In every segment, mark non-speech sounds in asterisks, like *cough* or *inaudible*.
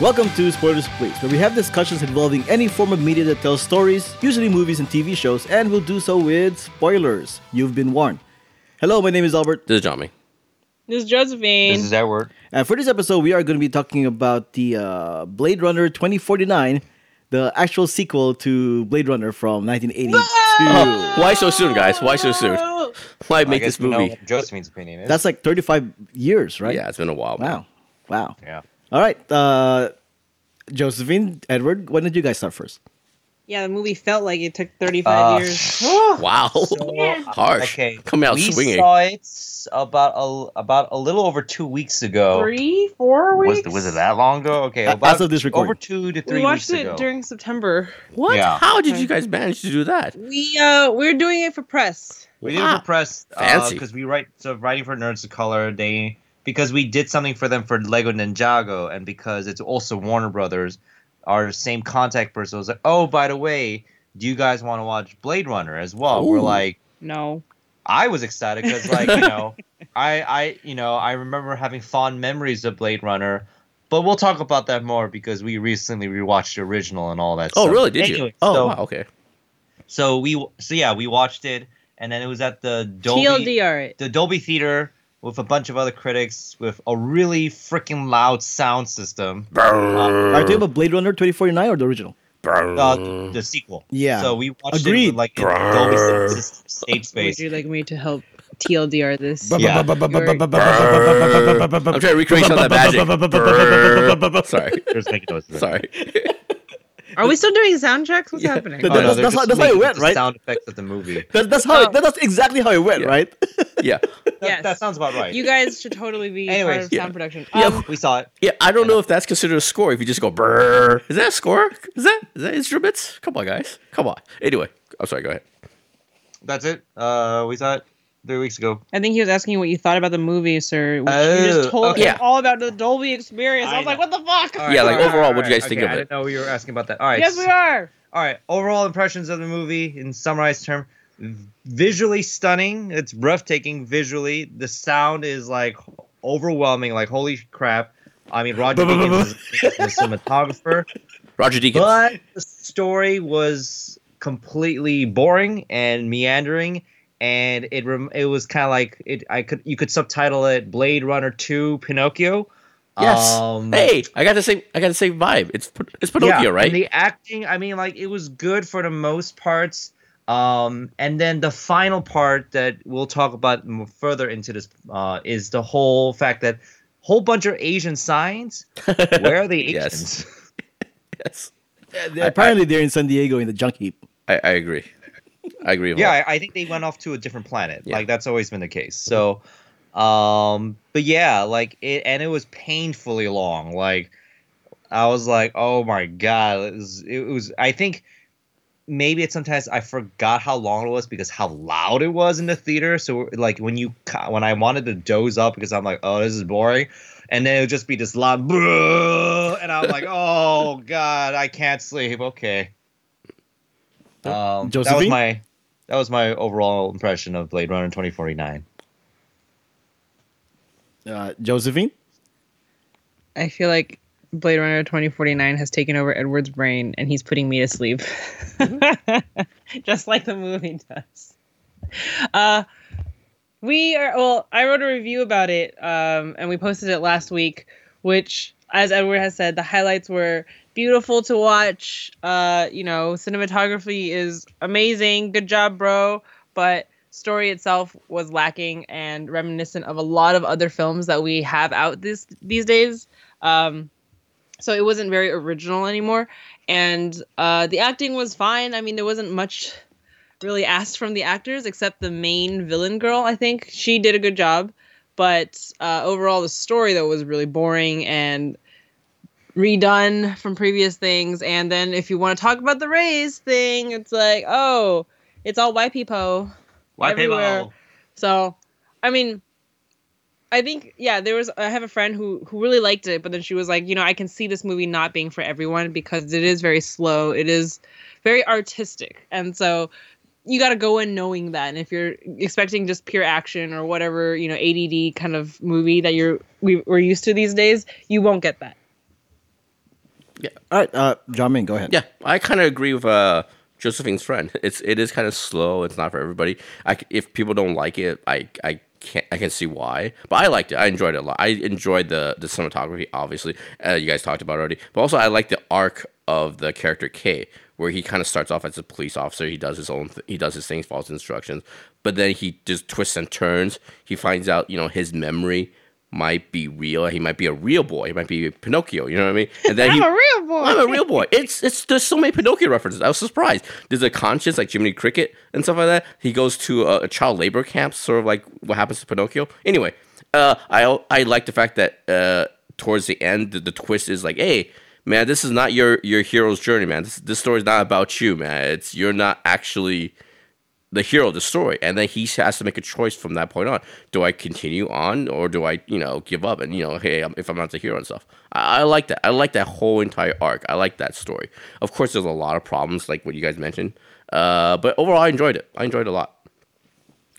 Welcome to Spoilers Please, where we have discussions involving any form of media that tells stories, usually movies and TV shows, and we'll do so with spoilers. You've been warned. Hello, my name is Albert, This is Johnny. This is Josephine. This is Edward. and for this episode, we are going to be talking about the uh, Blade Runner 2049, the actual sequel to Blade Runner from 1982. Oh, *laughs* why so soon, guys? Why so soon? Why I make guess this we know movie? Josephine's opinion is. That's like 35 years, right? Yeah, it's been a while. man. Wow. Wow. yeah. All right. Uh, Josephine, Edward, when did you guys start first? Yeah, the movie felt like it took 35 Uh, years. *laughs* Wow. Harsh. Okay. Coming out we swinging. saw it about a about a little over two weeks ago. Three, four weeks. Was was it that long ago? Okay, As of this recording. over two to three We watched weeks it ago. during September. What? Yeah. How did you guys manage to do that? We uh we're doing it for press. we did Wow. it for press Fancy. because we write so writing for Nerds of Color. They because we did something for them for Lego Ninjago, and because it's also Warner Brothers, our same contact person was like, "Oh, by the way, do you guys want to watch Blade Runner as well?" We're like. No. I was excited because, like, you know, *laughs* I, I, you know, I remember having fond memories of Blade Runner, but we'll talk about that more because we recently rewatched the original and all that. Stuff. Oh, stuff. really? Did you? Anyway, Oh, so, wow. Okay. so we, so yeah, we watched it, and then it was at the Dolby, TLDR it. the Dolby Theater with a bunch of other critics with a really freaking loud sound system. Are you talking about Blade Runner 2049 or the original? Uh, the sequel. Yeah. So we watched it Agreed. with, like in Dolby Cinema stage Would space. you like me to help TLDR this? Yeah. I'm trying to recreate some of that magic. Sorry. Just make noises. Sorry. *laughs* Are we still doing sound checks? What's Yeah. happening? That- Oh, no, that's- they're that's how- just that's how it making went, the right? Sound effects of the movie. *laughs* That, that's how. Oh. That, that's exactly how it went, Yeah. right? *laughs* Yeah. That, Yes. that sounds about right. You guys should totally be Anyways, part of yeah. sound production. Yeah. Um, we saw it. Yeah, I don't know if that's considered a score if you just go brrr. Is that a score? Is that is that instruments? Come on, guys. Come on. Anyway, I'm sorry, go ahead. That's it. Uh, we saw it three weeks ago. I think he was asking what you thought about the movie, sir. Which you Oh, just told okay. him all about the Dolby experience. I, I was like, what the fuck? All Yeah, like, all overall, all what'd you guys think okay, of I it? didn't know you were asking about that. All right. yes, we are. All right. Overall impressions of the movie in summarized term: visually stunning. It's breathtaking visually. The sound is like overwhelming. Like holy crap. I mean, Roger *laughs* Deakins is the cinematographer. Roger Deakins. But the story was completely boring and meandering, and it rem- it was kind of like it. I could you could subtitle it Blade Runner Two Pinocchio. Yes. Um, hey, I got the same. I got the same vibe. It's it's Pinocchio, yeah, right? And the acting, I mean, like it was good for the most parts. Um, and then the final part that we'll talk about more further into this uh, is the whole fact that whole bunch of Asian signs. *laughs* Where are the Yes. Asians? *laughs* yes, Apparently, they're in San Diego in the junk heap. I, I agree. I agree. with yeah, I, I think they went off to a different planet. Yeah. Like that's always been the case. So, um, but yeah, like it, and it was painfully long. Like I was like, oh my god, it was. It was I think maybe it's sometimes I forgot how long it was because how loud it was in the theater. So like when you when I wanted to doze up because I'm like, oh, this is boring. And then it would just be this loud, *laughs* and I'm like, "Oh God, I can't sleep." Okay, um, that was my that was my overall impression of Blade Runner 2049. Uh, Josephine? I feel like Blade Runner 2049 has taken over Edward's brain and he's putting me to sleep. *laughs* Just like the movie does. Uh we are well, I wrote a review about it, um, and we posted it last week, which as Edward has said, the highlights were beautiful to watch. Uh, you know, cinematography is amazing. Good job, bro. But story itself was lacking and reminiscent of a lot of other films that we have out this these days. Um, so it wasn't very original anymore, and uh, the acting was fine. I mean, there wasn't much really asked from the actors except the main villain girl. I think she did a good job, but uh, overall the story though was really boring and redone from previous things. And then if you want to talk about the race thing, it's like, oh, it's all white people. White Everywhere. people. So, I mean, I think yeah, there was. I have a friend who who really liked it, but then she was like, you know, I can see this movie not being for everyone because it is very slow. It is very artistic, and so you got to go in knowing that. And if you're expecting just pure action or whatever, you know, ADD kind of movie that you're we, we're used to these days, you won't get that. Yeah. All right, uh, John Ming, go ahead. Yeah, I kind of agree with uh, Josephine's friend. *laughs* It's it is kind of slow. It's not for everybody. I if people don't like it, I I can't I can see why. But I liked it. I enjoyed it a lot. I enjoyed the the cinematography. Obviously, uh, you guys talked about already. But also, I like the arc of the character K, where he kind of starts off as a police officer. He does his own. Th- he does his things, follows instructions. But then he just twists and turns. He finds out, you know, his memory might be real. He might be a real boy. He might be Pinocchio. You know what I mean? And then I'm he, a real boy. I'm a real boy. It's it's there's so many Pinocchio references. I was surprised. There's a conscience like Jiminy Cricket and stuff like that. He goes to a, a child labor camp, sort of like what happens to Pinocchio. Anyway, uh, I I like the fact that uh, towards the end, the, the twist is like, hey. Man, this is not your your hero's journey, man. This this story's not about you, man. It's you're not actually the hero of the story, and then he has to make a choice from that point on. Do I continue on, or do I, you know, give up and you know, hey, if I'm not the hero and stuff? I, I like that. I like that whole entire arc. I like that story. Of course, there's a lot of problems, like what you guys mentioned, uh, but overall, I enjoyed it. I enjoyed it a lot.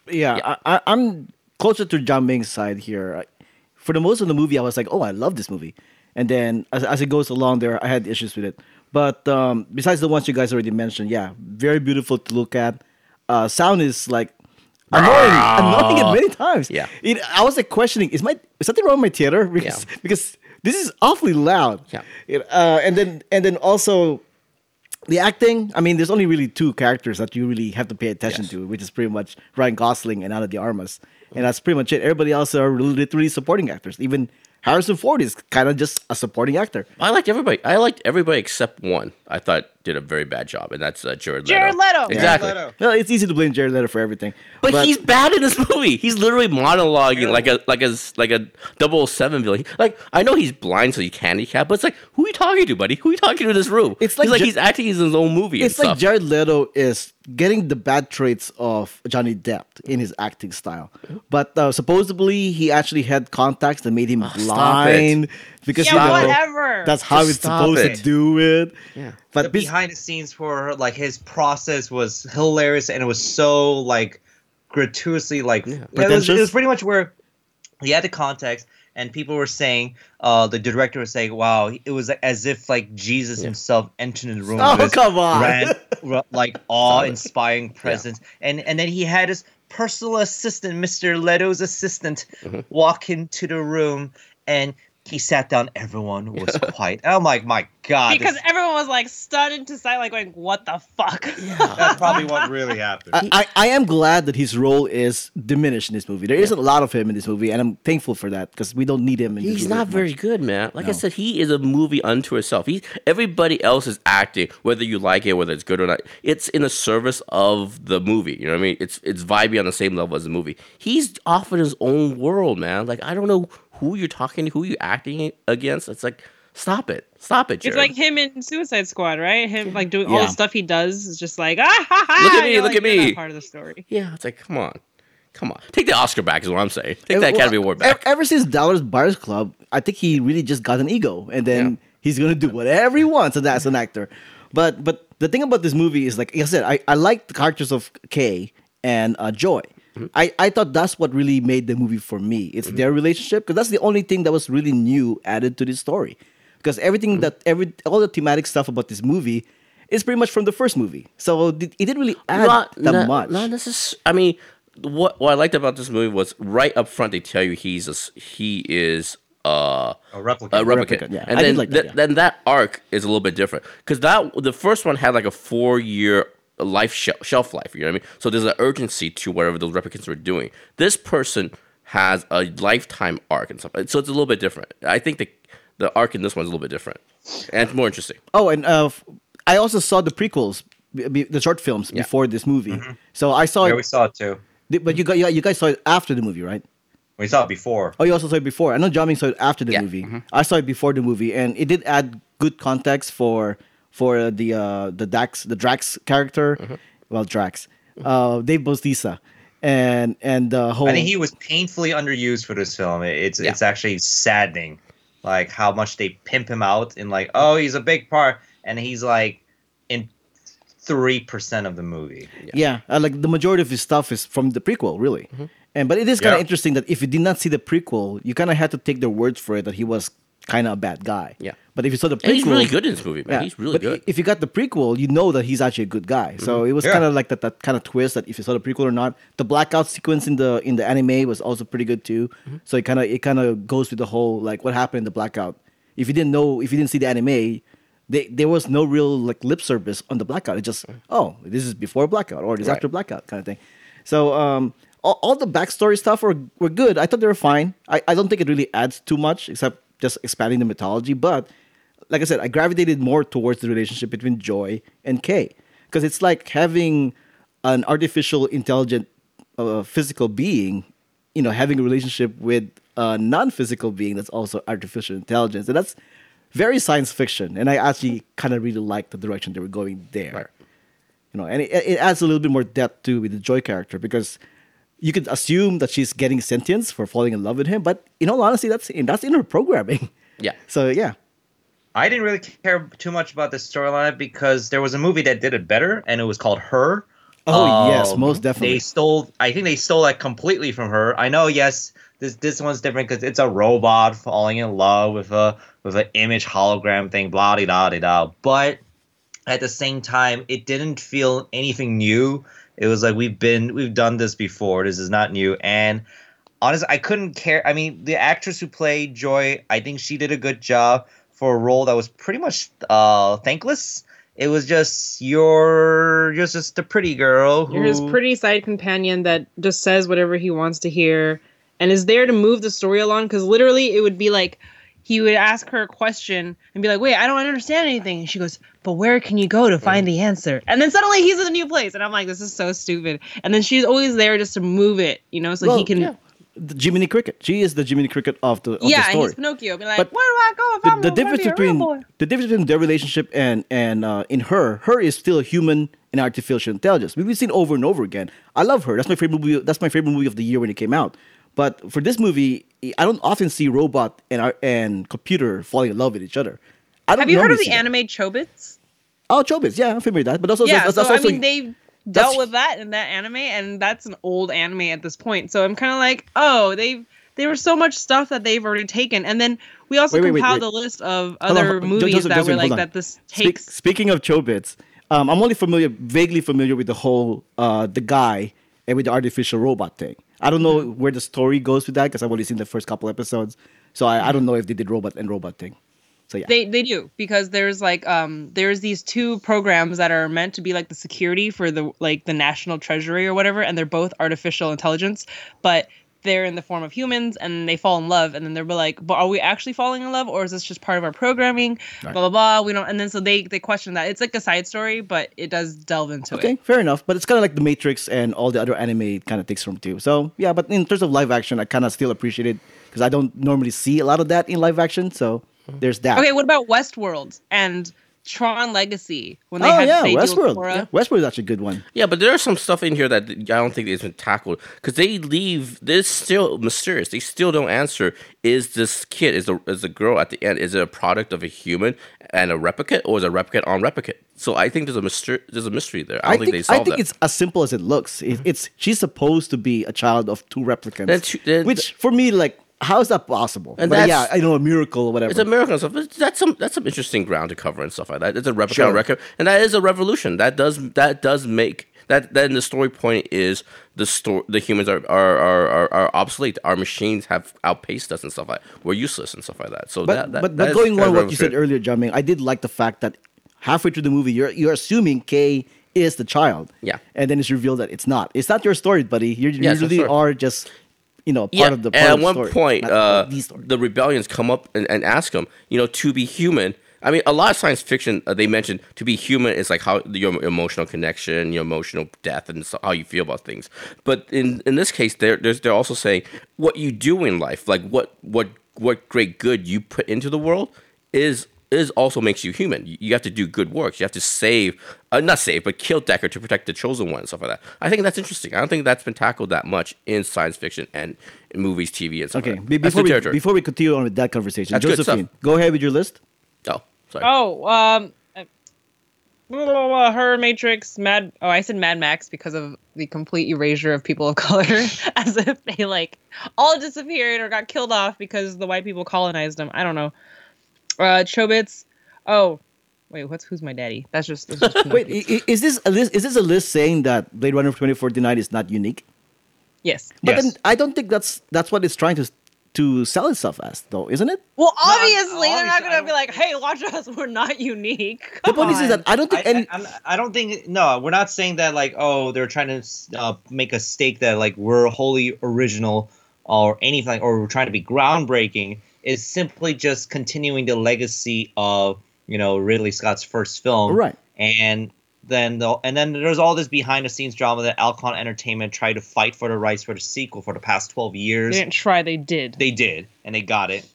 Yeah, I, I, I'm closer to John Ming's side here. For the most of the movie, I was like, "Oh, I love this movie," and then as, as it goes along, there I had issues with it. But um, besides the ones you guys already mentioned, yeah, very beautiful to look at. Uh, sound is like annoying, annoying it many times. Yeah. it, I was like questioning: Is my is something wrong with my theater? Because Yeah. because this is awfully loud. Yeah. It, uh, and then and then also the acting, I mean, there's only really two characters that you really have to pay attention Yes. to, which is pretty much Ryan Gosling and Ana de Armas. And that's pretty much it. Everybody else are literally supporting actors. Even Harrison Ford is kind of just a supporting actor. I liked everybody. I liked everybody except one. I thought did a very bad job, and that's uh, Jared Leto. Jared Leto. Exactly. Jared Leto. Well, it's easy to blame Jared Leto for everything. But, he's bad in this movie. He's literally monologuing like a like a like a 007 villain. Like I know he's blind, so he's handicapped, but it's like who are you talking to, buddy? Who are you talking to in this room? It's like he's like Ja- he's acting in his own movie. it's and like stuff. Jared Leto is getting the bad traits of Johnny Depp in his acting style. But uh, supposedly he actually had contacts that made him stop it. blind because Yeah, you know, whatever. that's how Just it's supposed it. to do it. Yeah. But the bes- behind the scenes for like his process was hilarious and it was so like gratuitously like it, was, it was pretty much where he had the context and people were saying uh the director was saying wow it was as if like jesus himself entered the room Oh, with come on. grand, like *laughs* awe-inspiring presence and and then he had his personal assistant mr leto's assistant Mm-hmm. walk into the room and he sat down everyone was *laughs* quiet and i'm like my god because this- everyone was like stunned to sight, like going, "What the fuck?" Yeah. *laughs* that's probably what really happened I, I, I am glad that his role is diminished in this movie. There not a lot of him in this movie, and I'm thankful for that because we don't need him. In this He's movie not very much. good, man. Like I said, he is a movie unto itself. He's everybody else is acting, whether you like it, whether it's good or not. It's in the service of the movie. You know what I mean? It's it's vibey on the same level as the movie. He's off in his own world, man. Like I don't know who you're talking to, who you're acting against. It's like stop it, stop it, It's like him in Suicide Squad, right? Him like doing all the stuff he does is just like, ah ha ha. Look at me, You're look like, at you're not me. Part of the story. yeah, it's like come on, come on, take the Oscar back is what I'm saying. Take Ever- that Academy well, Award back. Ever since Dallas Buyers Club, I think he really just got an ego, and then Yeah. he's gonna do whatever he wants, and that's an actor. But but the thing about this movie is like, like I said, I, I like the characters of Kay and uh, Joy. Mm-hmm. I, I thought that's what really made the movie for me. It's their relationship because that's the only thing that was really new added to this story. Because everything Mm-hmm. that every all the thematic stuff about this movie is pretty much from the first movie. So it it didn't really add not that not, much. Not necess- I mean, what what I liked about this movie was right up front they tell you he's a, s- he is uh, a replicant a replicant, replicant, yeah. and I did then like that, th- yeah. then that arc is a little bit different because that the first one had like a four year life shel- shelf life. You know what I mean? So there's an urgency to whatever those replicants were doing. This person has a lifetime arc and stuff, so it's a little bit different. I think the the arc in this one is a little bit different and more interesting. Oh, and uh, f- I also saw the prequels, b- b- the short films Yeah. before this movie. So I saw yeah it, we saw it too th- but you got you guys saw it after the movie, right? we saw it before Oh, you also saw it before. I know John Ming saw it after the Yeah, movie. I saw it before the movie, and it did add good context for for uh, the uh, the Dax the Drax character. Well, Drax, uh, Dave Bautista, and and the whole. I think he was painfully underused for this film. It's Yeah. it's actually saddening, like how much they pimp him out and like, oh, he's a big part, and he's like in three percent of the movie. Yeah, uh, like the majority of his stuff is from the prequel, really. And but it is kind of Yeah. interesting that if you did not see the prequel, you kind of had to take their words for it that he was kind of a bad guy. Yeah. But if you saw the prequel, And he's really good in this movie, man. Yeah, He's really but good. Mm-hmm. If you got the prequel, you know that he's actually a good guy. So it was Yeah. kind of like that, that kind of twist that if you saw the prequel or not. The blackout sequence in the in the anime was also pretty good too. Mm-hmm. So it kind of it kind of goes with the whole like what happened in the blackout. If you didn't know, if you didn't see the anime, they, there was no real like lip service on the blackout. It just oh this is before blackout or this Right. after blackout kind of thing. So um, all, all the backstory stuff were were good. I thought they were fine. I, I don't think it really adds too much except just expanding the mythology, but like I said, I gravitated more towards the relationship between Joy and Kay because it's like having an artificial, intelligent, uh, physical being, you know, having a relationship with a non-physical being that's also artificial intelligence, and that's very science fiction. And I actually kind of really like the direction they were going there. Right. You know, and it, it adds a little bit more depth too with the Joy character because you could assume that she's getting sentience for falling in love with him, but in all honesty, that's in, that's in her programming. Yeah. So yeah, I didn't really care too much about this storyline because there was a movie that did it better, and it was called Her. Oh, yes, Um, most definitely. They stole. I think they stole that completely from her. I know. Yes, this this one's different because it's a robot falling in love with a with an image hologram thing. Blah de da de da. But at the same time, it didn't feel anything new. It was like we've been we've done this before. This is not new. And honestly, I couldn't care. I mean, the actress who played Joy, I think she did a good job for a role that was pretty much uh, thankless. It was just you're you're just a pretty girl who You're his pretty side companion that just says whatever he wants to hear and is there to move the story along. Because literally, it would be like he would ask her a question and be like, "Wait, I don't understand anything." And she goes, "But where can you go to find the answer?" And then suddenly he's in a new place, and I'm like, "This is so stupid." And then she's always there just to move it, you know, so Well, he can. yeah. the Jiminy Cricket. She is the Jiminy Cricket of the of Yeah, the and story. he's Pinocchio. Be like, But where do I go if the, I'm the difference be between the difference between their relationship and and uh, in her, her is still a human and artificial intelligence. We've seen over and over again. I love her. That's my favorite movie. That's my favorite movie of the year when it came out. But for this movie, I don't often see robot and ar- and computer falling in love with each other. I don't Have you heard of the anime Chobits? Oh, Chobits. Yeah, I'm familiar with that. But also, yeah, that's, so that's also I mean, they dealt with that in that anime, and that's an old anime at this point. So I'm kind of like, oh, they've there was so much stuff that they've already taken, and then we also Wait, wait, wait, compiled wait. a list of other on. movies Joseph, that Joseph, were like on. that. This takes. speaking of Chobits, um, I'm only familiar, vaguely familiar with the whole uh, the guy and with the artificial robot thing. I don't know Mm-hmm. where the story goes with that because I've only seen the first couple episodes, so I, I don't know if they did robot and robot thing. So yeah, They they do because there's like um there's these two programs that are meant to be like the security for the like the national treasury or whatever, and they're both artificial intelligence, but they're in the form of humans and they fall in love and then they're like but are we actually falling in love or is this just part of our programming Right. blah blah blah we don't and then so they they question that it's like a side story but it does delve into it. okay, fair enough. But it's kind of like the Matrix and all the other anime kind of takes from too. So yeah, but in terms of live action, I kind of still appreciate it because I don't normally see a lot of that in live action. So mm-hmm. there's that. okay what about westworld and tron legacy when they oh had yeah, Westworld. Yeah, Westworld is actually a good one. Yeah, but there's some stuff in here that I don't think has been tackled because they leave. They're still mysterious. They still don't answer. Is this kid is a is a girl at the end? Is it a product of a human and a replicate, or is it a replicate on replicate? So I think there's a mystery. There's a mystery there. I don't think, they I think that. it's as simple as it looks. It, mm-hmm. it's she's supposed to be a child of two replicants, two- then- which for me, like, how is that possible? And but yeah, I know a miracle or whatever. It's a miracle and stuff. That's some that's some interesting ground to cover and stuff like that. It's a replica Sure. record, and that is a revolution. That does that does make that then the story point is the story. The humans are are, are are are obsolete. Our machines have outpaced us and stuff like. that. We're useless and stuff like that. So but that, that, but, that but going on what you said earlier, John Ming, I did like the fact that halfway through the movie, you're you're assuming Kay is the child. Yeah. and then it's revealed that it's not. It's not your story, buddy. You're, you Yeah, really are just you know part yeah, of the. Part and of at the one story, point, uh, the rebellions come up and, and ask him, you know, to be human. I mean, a lot of science fiction uh, they mention to be human is like how your emotional connection, your emotional depth, and so how you feel about things. But in in this case, they're there's, they're also saying what you do in life, like what what what great good you put into the world, is is also makes you human. You, you have to do good works. You have to save, uh, not save, but kill Deckard to protect the chosen one and stuff like that. I think that's interesting. I don't think that's been tackled that much in science fiction and in movies, TV, and stuff. okay, like that. Before good we before we continue on with that conversation, That's. Josephine, go ahead with your list. oh, sorry. Oh, um, uh, her Matrix, Mad. Oh, I said Mad Max because of the complete erasure of people of *laughs* color, as if they like all disappeared or got killed off because the white people colonized them. I don't know. Uh, Chobits. Oh, wait. What's who's my daddy? That's just. That's just *laughs* Wait, i- i- is this a list? Is this a list saying that Blade Runner 2049 is not unique? yes. But Yes. then I don't think that's that's what it's trying to to sell itself as, though, isn't it? Well, No, obviously they're not obviously, I gonna be like, "Hey, watch us. We're not unique." The point is, is that I don't think I, any. I, I'm- don't think no, we're not saying that like oh they're trying to uh, make a stake that like we're wholly original or anything or we're trying to be groundbreaking. It's simply just continuing the legacy of you know Ridley Scott's first film, Right. And then the, and then there's all this behind the scenes drama that Alcon Entertainment tried to fight for the rights for the sequel for the past twelve years. they didn't try. They did. They did, and they got it.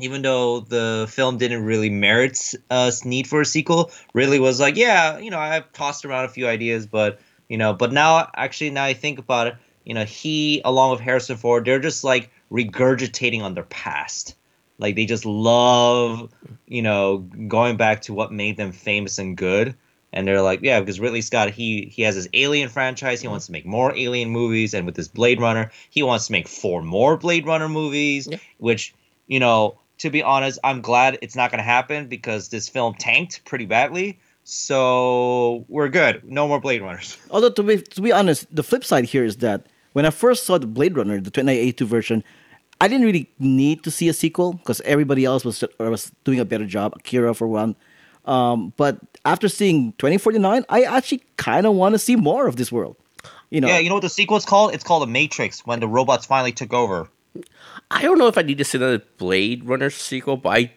Even though the film didn't really merit uh, a need for a sequel, Ridley was like, "Yeah, you know, I've tossed around a few ideas, but you know, but now actually, now I think about it, you know, he along with Harrison Ford, they're just like regurgitating on their past. Like they just love, you know, going back to what made them famous and good." And they're like, yeah, because Ridley Scott, he he has his Alien franchise. He wants to make more Alien movies, and with this Blade Runner, he wants to make four more Blade Runner movies. Yeah. Which, you know, to be honest, I'm glad it's not going to happen because this film tanked pretty badly. So we're good. No more Blade Runners. Although to be to be honest, the flip side here is that when I first saw the Blade Runner, the 2082 version, I didn't really need to see a sequel because everybody else was was doing a better job. Akira for one. Um, but after seeing 2049, I actually kind of want to see more of this world. You know, Yeah, you know what the sequel's called? It's called The Matrix when the robots finally took over. I don't know if I need to see another Blade Runner sequel, but I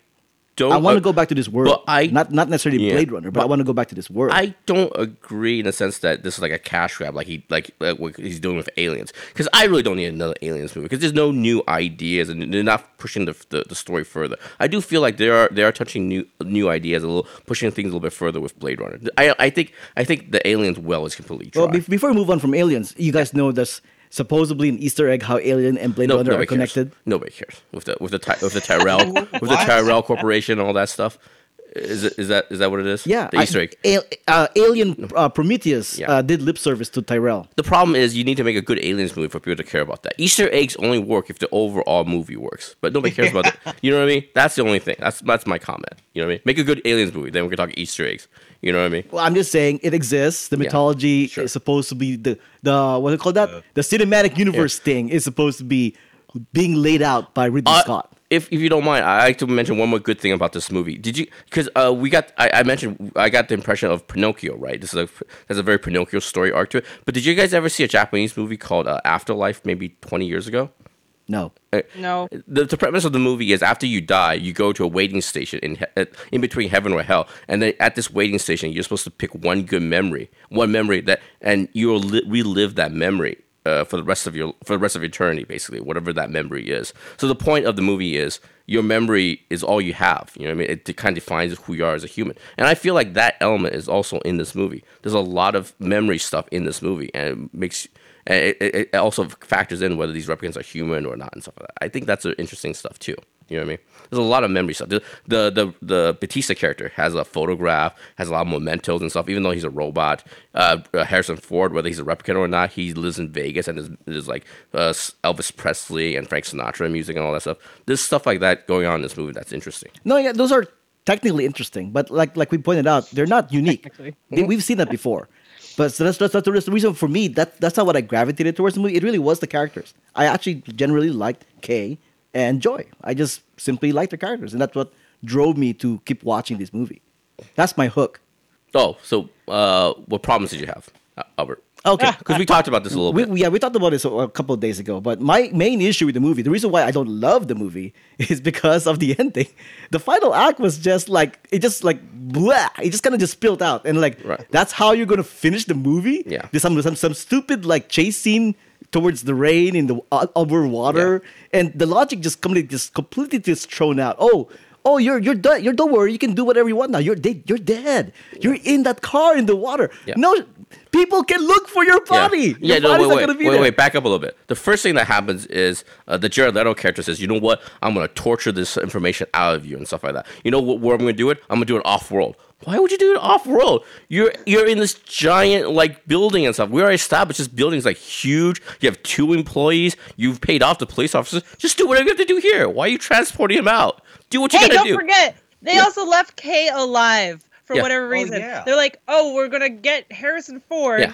don't. I want to uh, go back to this world. but I- not not necessarily Yeah, Blade Runner, but, I want to go back to this world. I don't agree in the sense that this is like a cash grab, like he like, like what he's doing with Aliens. Because I really don't need another Aliens movie because there's no new ideas and they're not pushing the, the, the story further. I do feel like they are they are touching new new ideas a little, pushing things a little bit further with Blade Runner. I I think I think the Aliens well is completely dry. well, be- before we move on from aliens, you guys know there's supposedly an Easter egg how Alien and Blade no, Runner are nobody connected. Nobody cares with the with the Ty- with the Tyrell *laughs* with the Tyrell Corporation and all that stuff. Is it is that is that what it is? Yeah, the Easter egg. Uh, Alien uh, Prometheus Yeah. uh, did lip service to Tyrell. The problem is you need to make a good aliens movie for people to care about that. Easter eggs only work if the overall movie works, but nobody cares about it. *laughs* You know what I mean? That's the only thing. That's that's my comment. You know what I mean? Make a good aliens movie, then we can talk Easter eggs. You know what I mean? Well, I'm just saying it exists. The Yeah, mythology sure. is supposed to be the the what do you call that? the cinematic universe thing is supposed to be being laid out by Ridley Uh, Scott. If, if you don't mind, I like to mention one more good thing about this movie. Did you? Because uh, we got, I, I mentioned, I got the impression of Pinocchio, right? This is a, there's a very Pinocchio story arc to it. But did you guys ever see a Japanese movie called uh, Afterlife, maybe 20 years ago? No, No. the, the premise of the movie is after you die, you go to a waiting station in he- uh, in between heaven or hell, and then at this waiting station, you're supposed to pick one good memory, one memory that, and you will li- relive that memory uh, for the rest of your for the rest of eternity, basically, whatever that memory is. So the point of the movie is your memory is all you have. You know what I mean? It, it kind of defines who you are as a human, and I feel like that element is also in this movie. There's a lot of memory stuff in this movie, and it makes and it, it, it also factors in whether these replicants are human or not and stuff like that. I think that's uh, interesting stuff too. You know what I mean? There's a lot of memory stuff. The, the the the Batista character has a photograph, has a lot of mementos and stuff. Even though he's a robot, uh, uh, Harrison Ford, whether he's a replicant or not, he lives in Vegas and there's, there's like uh, Elvis Presley and Frank Sinatra music and all that stuff. There's stuff like that going on in this movie that's interesting. no, yeah, those are technically interesting, but like like we pointed out, they're not unique. They- we've seen that before. But so that's, that's, that's the reason for me that that's not what I gravitated towards the movie. It really was the characters. I actually generally liked Kay and Joy. I just simply liked the characters, and that's what drove me to keep watching this movie. That's my hook. Oh, so uh, what problems did you have, Albert? Okay. Because we talked about this a little We, bit. yeah, we talked about this a, a couple of days ago. But my main issue with the movie, the reason why I don't love the movie, *laughs* is because of the *laughs* ending. The final act was just like it just like blah. It just kind of just spilled out, and like Right. that's how you're gonna finish the movie. Yeah. There's some some some stupid like chase scene towards the rain in the uh, over water, and the logic just completely just completely just thrown out. Oh. Oh, you're you're done. You're don't worry. You can do whatever you want now. You're de- you're dead. You're in that car in the water. Yeah. No, people can look for your body. Yeah, Your no, wait, wait, gonna be wait, there. wait, back up a little bit. The first thing that happens is uh, the Jared Leto character says, "You know what? I'm gonna torture this information out of you and stuff like that. You know what, where I'm gonna do it? I'm gonna do it off world. Why would you do it off world? You're you're in this giant like building and stuff. We already established this building's like huge. You have two employees. You've paid off the police officers. Just do whatever you have to do here. Why are you transporting him out? Do what you Hey, gotta don't do. forget They also left Kay alive for Yeah. whatever Oh, reason. yeah. They're like, oh, we're gonna get Harrison Ford, Yeah.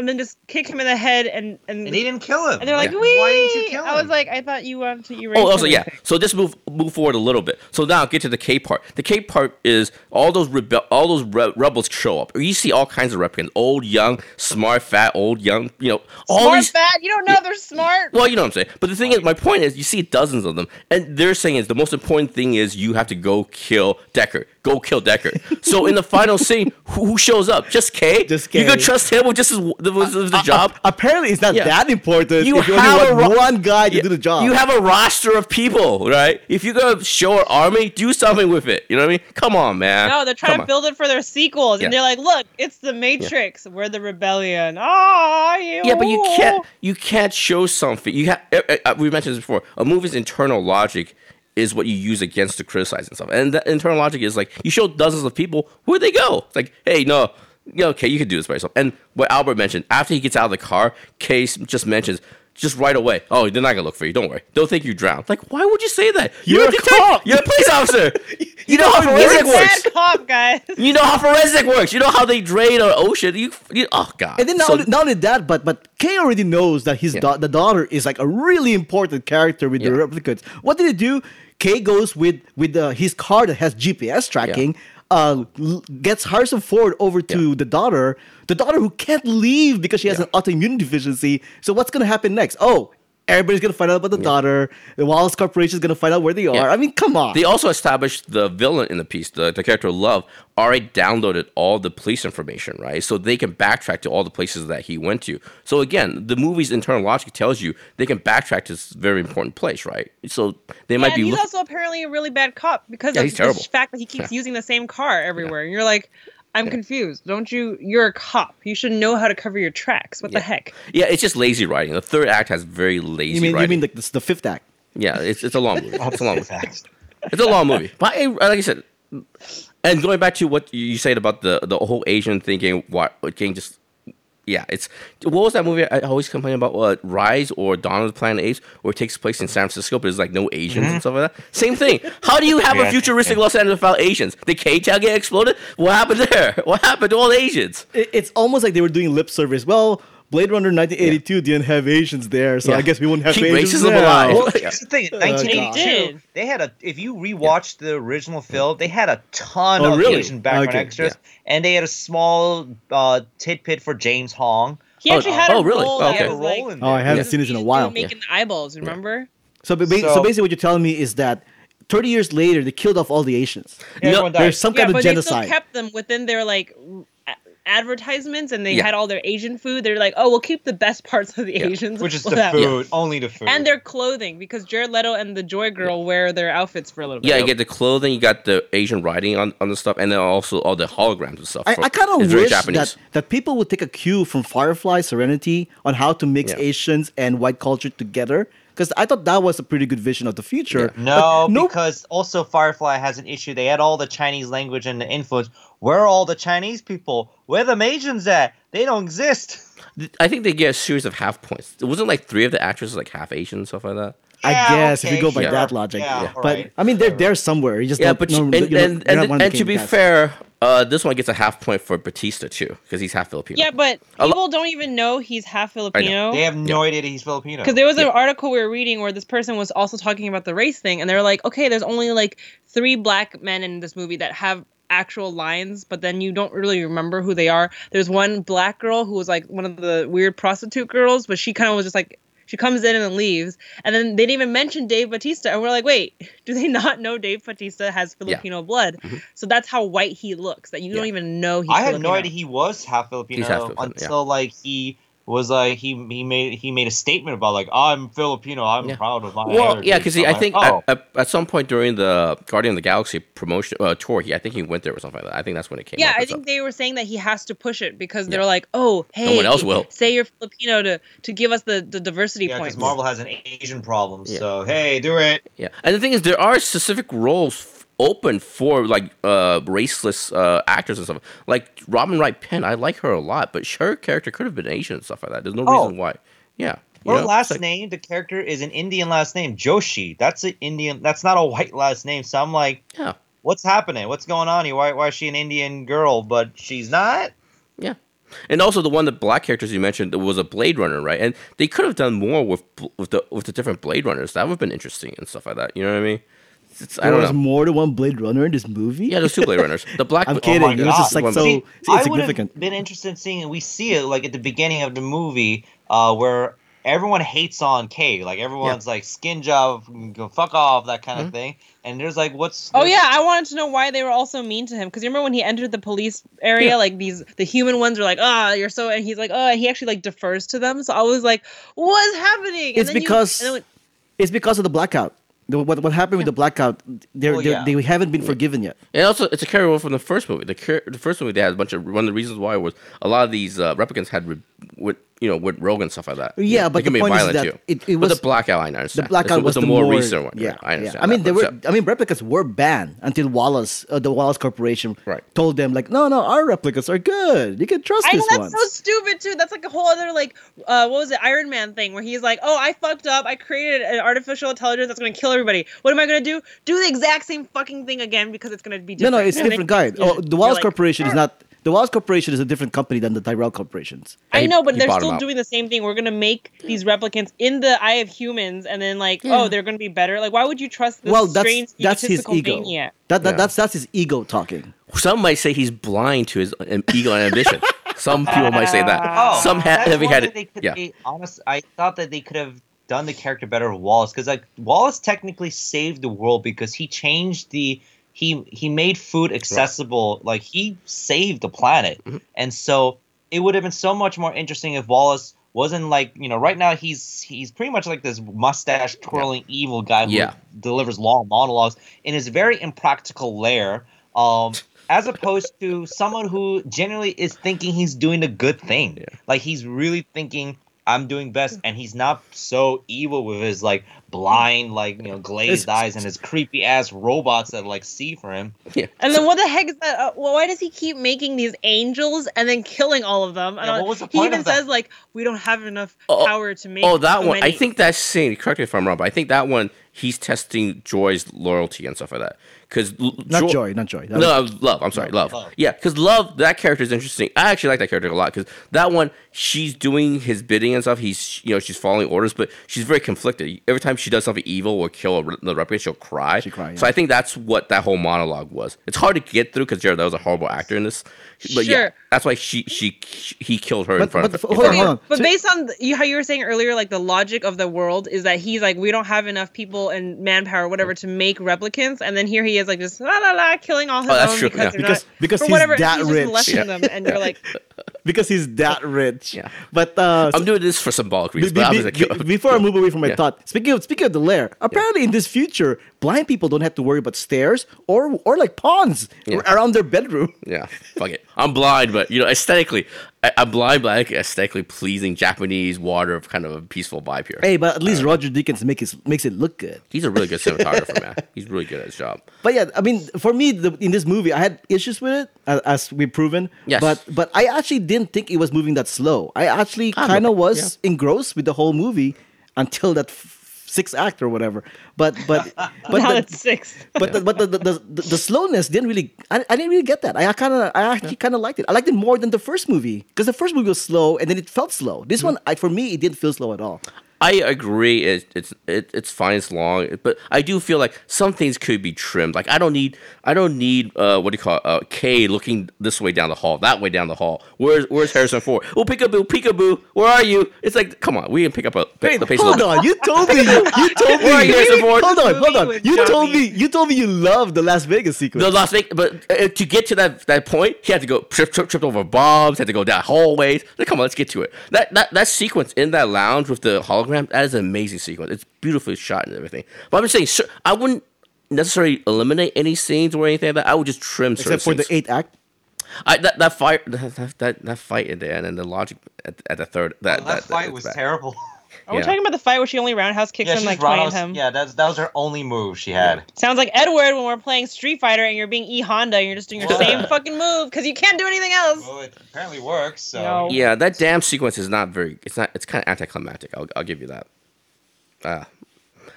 And then just kick him in the head, and and, And he didn't kill him. and they're like, Yeah. wee. Why didn't you kill him? I was like, I thought you wanted to erase. Oh, also yeah. So just move move forward a little bit. So now get to the K part. The K part is all those rebel, all those re- rebels show up. You see all kinds of replicants: old, young, smart, fat, old, young. You know, all smart these. fat. You don't know they're smart. Well, you know what I'm saying. But the thing is, my point is, you see dozens of them, and they're saying is the most important thing is you have to go kill Deckard. Go kill Deckard. so in the final scene, who, who shows up? Just K. Just You K. could trust him with just his, the, with the job. A- apparently, it's not Yeah. that important. You if you have only a want ro- one guy to Yeah, do the job. You have a roster of people, right? If you're gonna show an army, do something with it. You know what I mean? Come on, man. No, they're trying Come to on. build it for their sequels, Yeah. and they're like, "Look, it's the Matrix. We're the rebellion." Ah, you. Yeah, but you can't you can't show something. You have uh, we mentioned this before. A movie's internal logic is what you use against to criticize and stuff. And that internal logic is like you show dozens of people where'd they go? It's like, hey, no, yeah, okay, you can do this by yourself. And what Albert mentioned after he gets out of the car, Case just mentions. Just right away. Oh, they're not gonna look for you. Don't worry. They'll think you drowned. Like, why would you say that? You're a detec- cop. You're a police officer. *laughs* You know how He's forensic a works. bad cop, guys. You know how forensic works. You know how they drain an ocean. You, you oh god. And then not, So- only, not only that, but but Kay already knows that his Yeah. da- the daughter is like a really important character with the replicants. What did he do? Kay goes with with uh, his car that has GPS tracking. Uh, gets Harrison Ford over to Yeah. the daughter. The daughter who can't leave because she has Yeah. an autoimmune deficiency. So what's gonna happen next? Oh, everybody's gonna find out about the daughter. The Wallace Corporation is gonna find out where they are. Yeah. I mean, come on. They also established the villain in the piece, the, the character Love, already downloaded all the police information, right? So they can backtrack to all the places that he went to. So again, the movie's internal logic tells you they can backtrack to this very important place, right? So they Yeah, might and be. he's look- also apparently a really bad cop because Yeah, of the fact that he keeps using the same car everywhere. And you're like, I'm confused. Don't you? You're a cop. You should know how to cover your tracks. What the heck? yeah, it's just lazy writing. The third act has very lazy you mean you writing. mean the, this, the fifth act? yeah, it's, it's a long movie. It's a long movie. It's a long movie, but I, like I said, and going back to what you said about the the whole Asian thinking, what getting just yeah, it's what was that movie I always complain about? What Rise or Dawn of the Planet Apes, where it takes place in San Francisco, but there's like no Asians and mm-hmm. stuff like that. Same thing. How do you have a Yeah. futuristic Los Angeles without Asians? Did K-Town get exploded? What happened there? *laughs* What happened to all the Asians? it, it's almost like they were doing lip service. Well, Blade Runner 1982 didn't have Asians there, so Yeah. I guess we wouldn't have Keep Asians racism now. alive. Well, Yeah. here's the thing. 1982, They they had a. If you rewatch the original film, they had a ton Oh, of really? Asian background Okay. extras, and they had a small uh, tidbit for James Hong. He Oh, actually had oh, a really? role Okay. that had a was like, role in Oh, I haven't Yeah. seen this in a while. Making the eyeballs, remember? So, ba- ba- so, So- basically, what you're telling me is that 30 years later, they killed off all the Asians. Yeah, No, everyone. There's some kind yeah, kind but of they still kept them within their like a- advertisements, and they Yeah. had all their Asian food. They're like, oh, we'll keep the best parts of the Yeah. Asians, which is *laughs* the without- food, only the food. and their clothing, because Jared Leto and the Joy Girl wear their outfits for a little bit. Yeah, you get the clothing, you got the Asian writing on, on the stuff, and then also all the holograms and stuff. I, I kind of very wish Japanese. that, that people would take a cue from Firefly Serenity on how to mix Yeah. Asians and white culture together. Because I thought that was a pretty good vision of the future. no, But because also Firefly has an issue. They had all the Chinese language and the influence. Where are all the Chinese people? Where the Asians at? They don't exist. I think they get a series of half points. It wasn't like three of the actresses like half Asian and stuff like that. I Yeah, guess if you okay, go by sure. that logic. Yeah, Yeah. But alright. I mean, they're there somewhere. You just Yeah, don't, but no, you, and, you don't- and, and, and to be king fair, uh, this one gets a half point for Batista too because he's half Filipino. Yeah, but A lo- people don't even know he's half Filipino. They have no idea he's Filipino. Because there was an Yeah. article we were reading where this person was also talking about the race thing, and they're like, okay, there's only like three black men in this movie that have actual lines, but then you don't really remember who they are. There's one black girl who was like one of the weird prostitute girls, but she kind of was just like she comes in and then leaves, and then they didn't even mention Dave Batista, and we're like, wait, *laughs* do they not know Dave Batista has Filipino blood? Mhm. So that's how white he looks. That you don't even know he's. I had no idea he was half Filipino, half Filipino, yeah. until like he was like he he made he made a statement about like I'm Filipino, I'm Yeah. proud of my Well, heritage." yeah, because I'm like, think oh, at, at, at some point during the Guardian of the Galaxy promotion uh, tour, he I think he went there or something like that. I think that's when it came. Yeah, up I think stuff. they were saying that he has to push it because Yeah. they're like, oh, hey, no one else will. say you're Filipino to to give us the, the diversity yeah, points. because Marvel has an Asian problem, Yeah. so hey, do it. Yeah, and the thing is, there are specific roles f- open for like uh raceless uh actors and stuff. Like Robin Wright Penn, I like her a lot, but her character could have been Asian and stuff like that. There's no Oh. reason why. Yeah. Her know, last like- name, the character is an Indian last name, Joshi. That's an Indian. That's not a white last name. So I'm like, Yeah. what's happening? What's going on here? Why, why is she an Indian girl, but she's not? Yeah. And also the one the black characters you mentioned was a Blade Runner, right? And they could have done more with with the with the different Blade Runners. That would have been interesting and stuff like that. You know what I mean? It's, I There don't was know. more than one Blade Runner in this movie. Yeah, there's two Blade Runners. The black. *laughs* I'm oh kidding. my it was God. just like One- so See, I would insignificant. have been interested in seeing. We see it like at the beginning of the movie, uh, where everyone hates on K. Like everyone's like skin job, go fuck off, that kind Mhm. of thing. And there's like, what's? Oh there's- yeah, I wanted to know why they were all so mean to him. Because you remember when he entered the police area, Yeah. like these the human ones were like, "Ah, you're so," and he's like, "Oh," and he actually like defers to them. So I was like, "What's happening?" And It's then you- because- and then when- It's because of the blackout. The, what what happened with the blackout? They're, Oh, they're, yeah. They haven't been forgiven yet. And also, it's a carryover from the first movie. The car- the first movie they had a bunch of one of the reasons why was a lot of these uh, replicants had re- you know with Rogue and stuff like that. Yeah, They but can the be point is violent that too. it- it but was- the blackout, I The understand. blackout This was the more, more recent one. Yeah, I understand. yeah. I mean, that, they were. so- I mean, replicas were banned until Wallace, uh, the Wallace Corporation, Right. told them like, no, no, our replicas are good. You can trust I know that's ones. so stupid too. That's like a whole other like, uh, what was it, Iron Man thing where he's like, "Oh, I fucked up. I created an artificial intelligence that's gonna kill everybody. What am I gonna do? Do the exact same fucking thing again because it's gonna be no, different." no, it's *laughs* And different guy. yeah, Oh, the you're Wallace like, Corporation is "Sure." not. The Wallace Corporation is a different company than the Tyrell corporations. I know, but he they're still doing the same thing. We're gonna make these replicants in the eye of humans, and then like, Yeah. oh, they're gonna be better. Like, why would you trust this well, that's strange that's his egotistical ego. maniac? That, that Yeah. that's that's his ego talking. Some might say he's blind to his um, ego and ambition. Some people might say that. Oh, Some ha- that's heavy one headed. that They could, Yeah. they, honest, I thought that they could have done the character better with Wallace because like Wallace technically saved the world because he changed the he he made food accessible. Like he saved the planet, Mhm. and so it would have been so much more interesting if Wallace wasn't like you know right now he's he's pretty much like this mustache twirling evil guy who Yeah. delivers long monologues in his very impractical lair. Um, as opposed to someone who generally is thinking he's doing a good thing. Yeah. Like he's really thinking I'm doing best, and he's not so evil with his like blind, like you know, glazed eyes and his creepy ass robots that like see for him. Yeah. And then what the heck is that? Uh, why does he keep making these angels and then killing all of them? Yeah, Uh, what was the he even of that? says like, "We don't have enough Oh, power to make." Oh, that so one. I think that scene. Correct me if I'm wrong, but I think that one he's testing Joy's loyalty and stuff like that. Because Not joy, not joy. That was- No, uh, love. I'm sorry, love. Love. Yeah, because love. That character is interesting. I actually like that character a lot because that one, she's doing his bidding and stuff. He's, you know, she's following orders, but she's very conflicted. Every time she does something evil or kill a, the replicant, she'll cry. She cry, So. I think that's what that whole monologue was. It's hard to get through because Jared that was a horrible actor in this. But yeah, Sure. that's why she she he killed her in front but of. in hold on, hold on. But So- based on the, you, how you were saying earlier, like the logic of the world is that he's like, we don't have enough people and manpower, whatever, to make replicants, and then here he is, like just la la la, killing all his Oh, that's own true, because yeah. they're Because- not because for he's whatever that he's rich. just molesting Yeah. them, and you're like, because he's that *laughs* rich. Yeah. But uh, I'm doing this for symbolic reasons. be- but be- obviously be- kill- before I move away from my Yeah. thought, speaking of speaking of the lair, apparently in this future, blind people don't have to worry about stairs or or like pawns Yeah. around their bedroom. Yeah, fuck it. I'm blind, but you know, aesthetically, I'm blind, like aesthetically pleasing Japanese water of kind of a peaceful vibe here. Hey, but at least Roger Deakins make it, makes it look good. He's a really good cinematographer, *laughs* man. He's really good at his job. But yeah, I mean, for me, the, in this movie, I had issues with it, as, as we've proven. Yes. But but I actually didn't think it was moving that slow. I actually Ah, kind of was engrossed with the whole movie until that f- sixth act or whatever. But but *laughs* but now the, it's six. but the, but the, the, the, the slowness didn't really I, I didn't really get that. I kind of i actually kind of liked it. I liked it more than the first movie because the first movie was slow and then it felt slow. This mm-hmm. one I, for me it didn't feel slow at all I agree. It, it's it, it's fine. It's long, but I do feel like some things could be trimmed. Like I don't need I don't need uh what do you call it? Uh, Kay looking this way down the hall, that way down the hall. Where's Where's Harrison Ford? Oh, peekaboo, peekaboo. Where are you? It's like come on, we can pick up a the pace a hold little bit. on you told me you, you *laughs* told me Where you, Harrison Ford? hold on hold on with you told me you told me you love the las vegas sequence The Las Vegas, but uh, to get to that that point, he had to go trip, trip, tripped over bombs, had to go down hallways. Like, come on, let's get to it. That that that sequence in that lounge with the hologram, that is an amazing sequence. It's beautifully shot and everything. But I'm just saying, sure, I wouldn't necessarily eliminate any scenes or anything like that. I would just trim certain except for the eighth act I, that that fight *laughs* that, that that fight in there and then the logic at, at the third that oh, that, that, fight that's was bad. terrible. Are we Yeah. talking about the fight where she only roundhouse kicks yeah, him like twenty Ronald's- him? yeah, that's that was her only move she had. Sounds like Edward when we're playing Street Fighter and you're being E Honda and you're just doing your same fucking move because you can't do anything else. Well, it apparently works. So No. Yeah, that damn sequence is not very. It's not. It's kind of anticlimactic. I'll I'll give you that. Uh,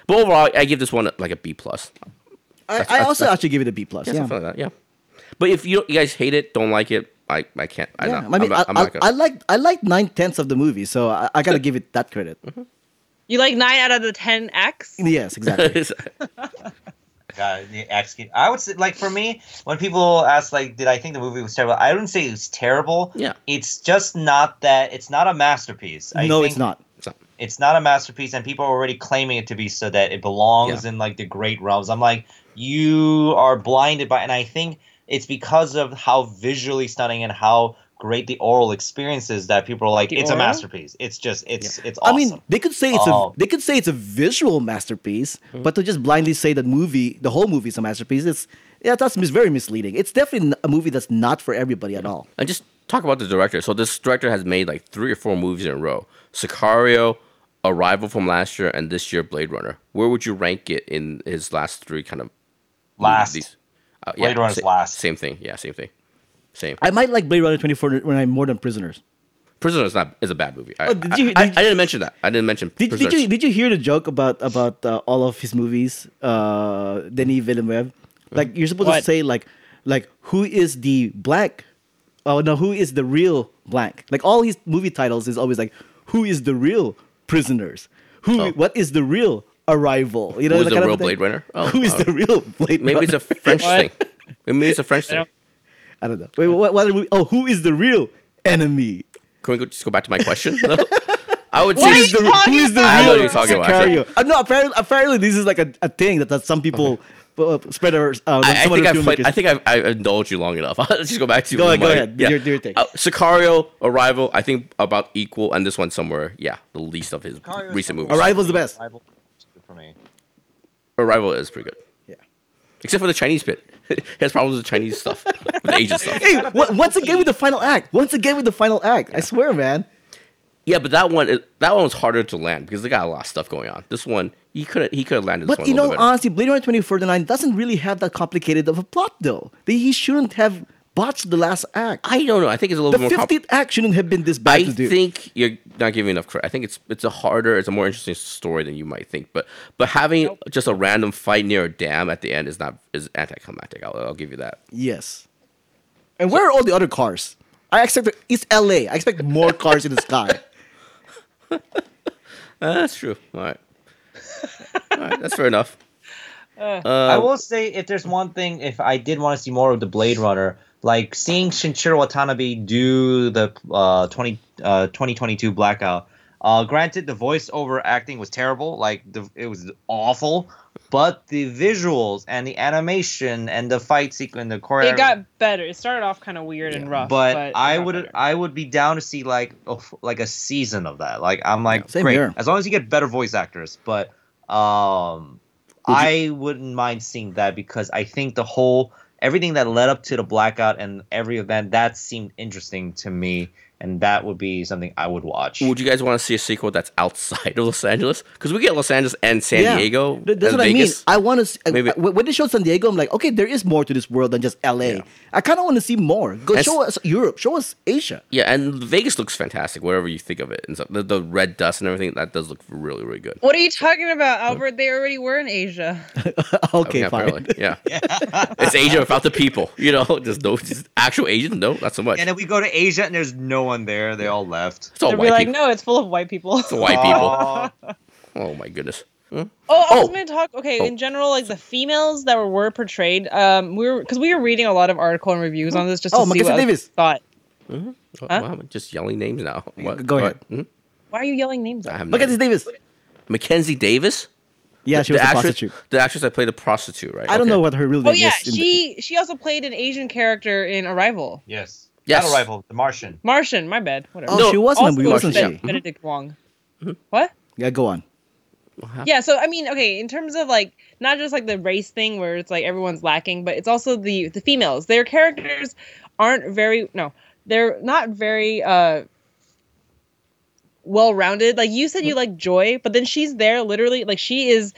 but overall, I give this one like a B plus. I, I also actually give it a B plus. Yeah, Yeah, like that. Yeah. But if you, you guys hate it, don't like it, I, I can't. I, yeah. not, I mean, I'm not, I, I'm I, not gonna. I like I like nine tenths of the movie, so I, I gotta give it that credit. Mm-hmm. You like nine out of the ten X? Yes, exactly. *laughs* *laughs* God, the X. I would say, like, for me, when people ask, like, did I think the movie was terrible? I wouldn't say it was terrible. yeah. It's just not that. It's not a masterpiece. I no, think it's not. It's not a masterpiece, and people are already claiming it to be so that it belongs in like the great realms. I'm like, you are blinded by, and I think it's because of how visually stunning and how great the aural experience is that people are like, The it's a masterpiece. It's just, it's, it's. Awesome. I mean, they could say it's Oh. a they could say it's a visual masterpiece, Hmm. but to just blindly say that movie, the whole movie is a masterpiece, it's yeah, that's mis- very misleading. It's definitely a movie that's not for everybody at all. And just talk about the director. So this director has made like three or four movies in a row: Sicario, Arrival from last year, and this year Blade Runner. Where would you rank it in his last three kind of last. movies? Uh, Blade Runner's sa- last. Same thing. Yeah, same thing. Same. I might like Blade Runner twenty four when I'm more than Prisoners. Prisoner is not is a bad movie. I, Oh, did you- I, I, did- I didn't mention that. I didn't mention. Did, did you did you hear the joke about about uh, all of his movies? Uh, Denis Villeneuve, like you're supposed to say like like who is the blank? Oh no, who is the real blank? Like all his movie titles is always like who is the real prisoners? Who Oh. what is the real arrival? You know, Who is that the real. Blade Runner? Oh, who is uh, the real Blade runner? Maybe it's a French thing. Maybe it's a French thing. I don't know. Wait, what, what are we, oh, who is the real enemy? Can we go, just go back to my question? No? *laughs* *laughs* I would What say Who is the, who is the about? I know real you're talking about, Sicario? Uh, no, apparently, apparently this is like a, a thing that, that some people uh, spread our. Uh, I, I think I've played, I think I've, I've indulged you long enough. *laughs* Let's just go back to Go ahead, go my- ahead. Do your- do your take. Uh, Sicario, Arrival, I think about equal, and this one somewhere, yeah, the least of his Sicario's recent number movies. one. Arrival's the best. Arrival is good for me. Arrival is pretty good. Yeah. Except for the Chinese bit. *laughs* he has problems with Chinese stuff, with the Asian stuff. Hey, w- once again with the final act. Once again with the final act. I swear, man. Yeah, but that one that one was harder to land because they got a lot of stuff going on. This one, he could have, he could have landed. This But one you a know, bit honestly, Blade Runner 2049 doesn't really have that complicated of a plot, though. He shouldn't have botched the last act. I don't know. I think it's a little The bit more. 50th act shouldn't have been this bad I to do. think you're not giving enough credit. I think it's it's a harder, it's a more interesting story than you might think. But but having just a random fight near a dam at the end is not is anticlimactic. I'll, I'll give you that. yes. And where are all the other cars? I expect it's LA. I expect more cars in the sky. *laughs* Uh, that's true. All right, all right, that's fair enough. *laughs* I Uh, will say, if there's one thing, if I did want to see more of the Blade Runner, like seeing Shinichiro Watanabe do the uh, 20, uh, 2022 Blackout. Uh, granted, the voiceover acting was terrible, like the, it was awful, but the visuals and the animation and the fight sequence, the choreography. It got better. It started off kind of weird and rough, but, but, I would better. I would be down to see like a, f- like a season of that. Like I'm like Same great here. as long as you get better voice actors. But um, Would you- I wouldn't mind seeing that because I think the whole everything that led up to the blackout and every event that seemed interesting to me, and that would be something I would watch. would you guys want to see a sequel that's outside of Los Angeles? Because we get Los Angeles and San Yeah. Diego. Th- That's what Vegas. I mean. I want to. Maybe- when they showed San Diego, I'm like, okay, there is more to this world than just LA. Yeah. I kind of want to see more. Go That's- show us Europe. Show us Asia. Yeah, and Vegas looks fantastic. Whatever you think of it, and so, the, the red dust and everything that does look really really good. What are you talking about, Albert? They already were in Asia. *laughs* okay, yeah, fine. apparently. Yeah. *laughs* it's Asia without the people. You know, *laughs* just no just actual Asians. No, not so much. and then we go to Asia and there's no one there. They all left. It's all They'll white be like, people. no, it's full of white people. It's all white people. Oh my goodness. Hmm? Oh, I was Oh. going to talk. Okay, Oh. in general, like the females that were, were portrayed, um, we were because we were reading a lot of article and reviews on this just to Oh, see Mackenzie what Davis. people thought. Oh, Huh? wow, I'm just yelling names now. What? Go ahead. Hmm? Why are you yelling names? I Out? have no Look at this. Davis. Mackenzie Davis. Yeah, she was a actress, prostitute. The actress that played the prostitute, right? I don't know what her real name Oh yeah, is. in the- she she also played an Asian character in Arrival. Yes. Yes. Not Arrival, The Martian. Martian, my bad. Whatever. oh, No, she was in the Also movie, wasn't she? Benedict Wong. Mm-hmm. What? Yeah, go on. Wow. Yeah, so I mean, okay, in terms of like not just like the race thing where it's like everyone's lacking, but it's also the the females. Their characters aren't very no, they're not very uh well rounded. Like you said you like Joy, but then she's there literally like she is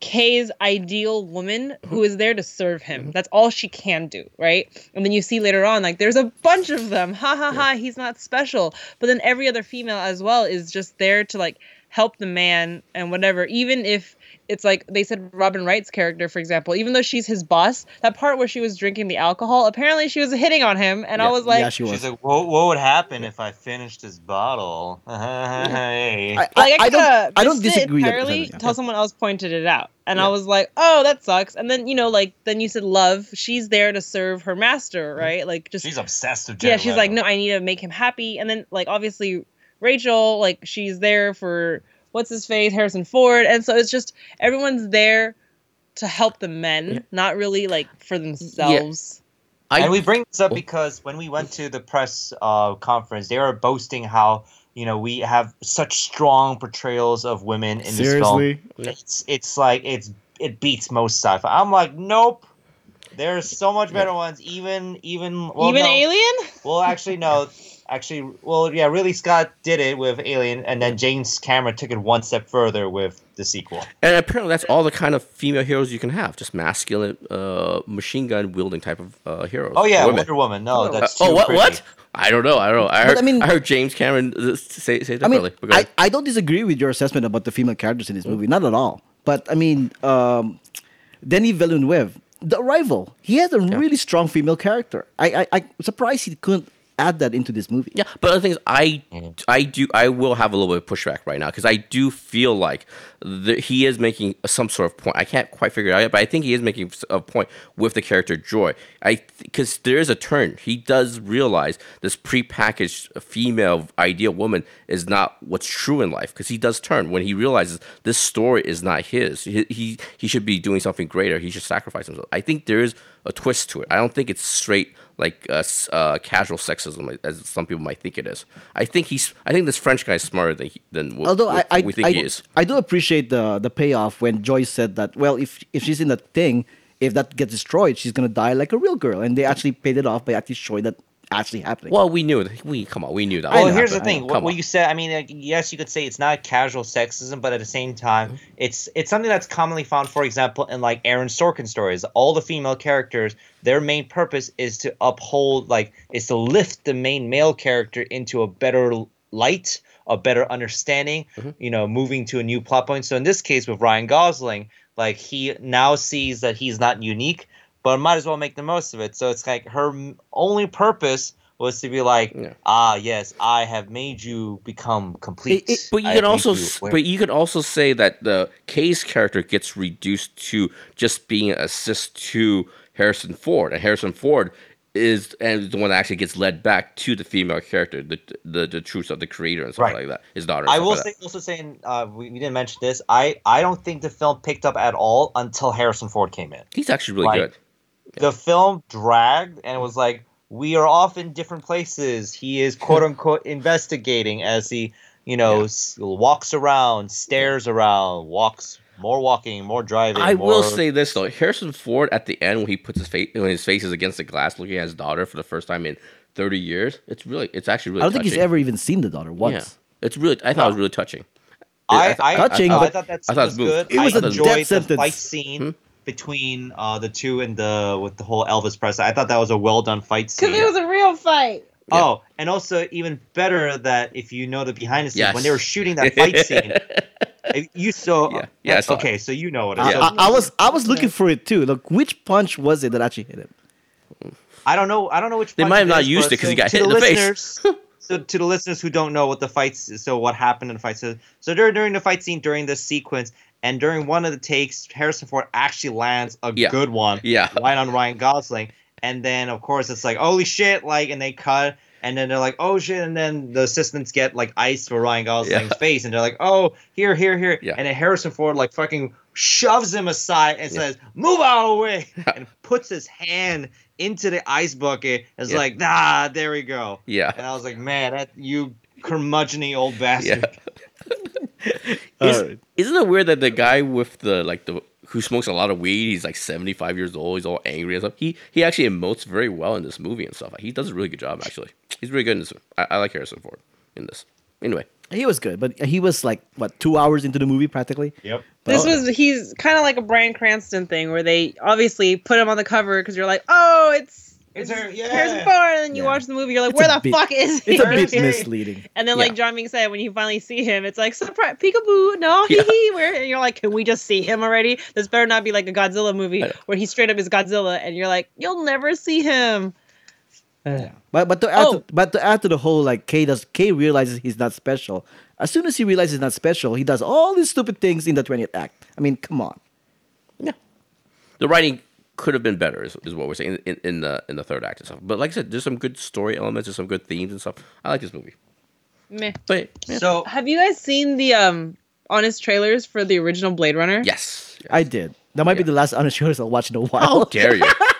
Kay's ideal woman who mm-hmm. is there to serve him. Mm-hmm. That's all she can do, right? And then you see later on, like there's a bunch of them. Ha ha ha, he's not special. But then every other female as well is just there to like help the man and whatever, even if it's like they said Robin Wright's character, for example, even though she's his boss, that part where she was drinking the alcohol, apparently she was hitting on him, and I was like, yeah, she was. She's like, what, what would happen if I finished this bottle? *laughs* hey. I, like I, I, I don't. I don't disagree. that- entirely yeah. until someone else pointed it out, and Yeah. I was like, "Oh, that sucks." And then you know, like then you said, "Love." She's there to serve her Mm-hmm. master, right? Like just She's obsessed with yeah. Jared She's like, "No, I need to make him happy." And then like obviously Rachel, like she's there for what's his face, Harrison Ford, and so it's just everyone's there to help the men, Yeah. not really like for themselves. I and we bring this up Oh. because when we went to the press uh, conference, they were boasting how you know we have such strong portrayals of women in this film. Seriously. It's it's like it's it beats most sci-fi. I'm like, nope. There's so much better ones. Even even well, Even no. Alien. Well, actually, no. Actually, well, yeah. Really, Scott did it with Alien, and then James Cameron took it one step further with the sequel. And apparently, that's all the kind of female heroes you can have. Just masculine, uh, machine gun wielding type of uh, heroes. Oh yeah, women. Wonder Woman. No, Uh, that's oh too what? pretty. What? I don't know. I don't know. I But heard. I mean- I heard James Cameron uh, say say I mean, differently. But go I. I don't disagree with your assessment about the female characters in this movie, not at all. But I mean, um, Denis Villeneuve, The Arrival, he has a really strong female character. I, I, I'm surprised he couldn't add that into this movie. Yeah, but the thing is, I, Mm-hmm. I do, I will have a little bit of pushback right now because I do feel like the, he is making some sort of point. I can't quite figure it out yet, but I think he is making a point with the character Joy. I because there is a turn. He does realize this prepackaged female ideal woman is not what's true in life because he does turn when he realizes this story is not his. He, he he should be doing something greater. He should sacrifice himself. I think there is a twist to it. I don't think it's straight like uh, uh, casual sexism as some people might think it is. I think he's. I think this French guy is smarter than he, than what, Although what I, I, we think I, he is. I do appreciate the the payoff when Joyce said that. Well, if if she's in that thing, if that gets destroyed, she's gonna die like a real girl, and they actually paid it off by actually showing that actually happening. Well, we knew that. We come on, we knew that. Well, would know, here's the thing. What, what you said, I mean, like, yes, you could say it's not casual sexism, but at the same time, Mm-hmm. it's it's something that's commonly found. For example, in like Aaron Sorkin stories, all the female characters, their main purpose is to uphold, like, is to lift the main male character into a better light, a better understanding. Mm-hmm. You know, moving to a new plot point. So in this case, with Ryan Gosling, like he now sees that he's not unique, but might as well make the most of it. So it's like her only purpose was to be like, Yeah. ah, yes, I have made you become complete. It- it- But you I can also, you but you could also say that the Kay's character gets reduced to just being an assist to Harrison Ford, and Harrison Ford is and the one that actually gets led back to the female character, the the, the truth of the creator and stuff Right. like that. His daughter. I will like say, also saying, uh, we, we didn't mention this. I I don't think the film picked up at all until Harrison Ford came in. he's actually really like, good. The film dragged, and it was like we are off in different places. He is *laughs* quote unquote investigating as he, you know, Yeah. s- walks around, stares around, walks more walking, more driving. I will say this though, Harrison Ford at the end when he puts his face when his face is against the glass, looking at his daughter for the first time in thirty years, it's really, it's actually really. I don't think he's ever even seen the daughter once. Yeah, it's really. I thought it was really touching. I, th- I, Touching, I, I but- thought that I thought it was was good. It was I a enjoyed death the sentence. fight scene Hmm? Between uh, the two and the with the whole Elvis Presley. I thought that was a well done fight scene. Because it was a real fight. Yeah. Oh, and also even better that if you know the behind the scenes Yes. when they were shooting that fight scene, *laughs* you saw. Yeah. Yeah, I saw okay, so you know what. I. I, I was I was looking for it too. Like which punch was it that actually hit him? I don't know. I don't know which. They punch might have not is, used but it 'cause he got to hit in the face. listeners- *laughs* so to the listeners who don't know what the fights, so what happened in the fight. So so during during the fight scene during this sequence and during one of the takes, Harrison Ford actually lands a Yeah. good one. Yeah. right on Ryan Gosling. And then of course it's like holy shit, like, and they cut. And then they're like, "Oh shit!" And then the assistants get like ice for Ryan Gosling's Yeah. face, and they're like, "Oh, here, here, here!" Yeah. And then Harrison Ford like fucking shoves him aside and says, "Move out of the way," *laughs* and puts his hand into the ice bucket. It's Yeah. like, "Ah, there we go." Yeah. And I was like, "Man, that you curmudgeony old bastard." Is, Alright. Isn't it weird that the guy with the like the who smokes a lot of weed, he's like seventy five years old, he's all angry and stuff. He he actually emotes very well in this movie and stuff. He does a really good job actually. He's really good in this. I, I like Harrison Ford in this. Anyway, He was good, but he was like what two hours into the movie practically. Yep. This was he's kind of like a Bryan Cranston thing where they obviously put him on the cover because you're like, oh, it's It's her. Yeah. Harrison Ford, and then you Yeah. watch the movie, you're like, It's where the bit- fuck is he? *laughs* It's a bit misleading. And then, like Yeah. John Ming said, when you finally see him, it's like surprise, peekaboo, no, hee *laughs* Yeah. hee. Where and you're like, can we just see him already? This better not be like a Godzilla movie where he straight up is Godzilla, and you're like, you'll never see him. But but to add Oh. to, but to add to the whole like K does K realizes he's not special. As soon as he realizes he's not special, he does all these stupid things in the twentieth act. I mean, come on. Yeah, the writing could have been better, is, is what we're saying in, in the in the third act and stuff. But like I said, there's some good story elements, there's some good themes and stuff. I like this movie. Meh. But yeah. So Have you guys seen the um honest trailers for the original Blade Runner? yes, yes. I did. That might be the last honest trailers I'll watch in a while. How dare you? *laughs*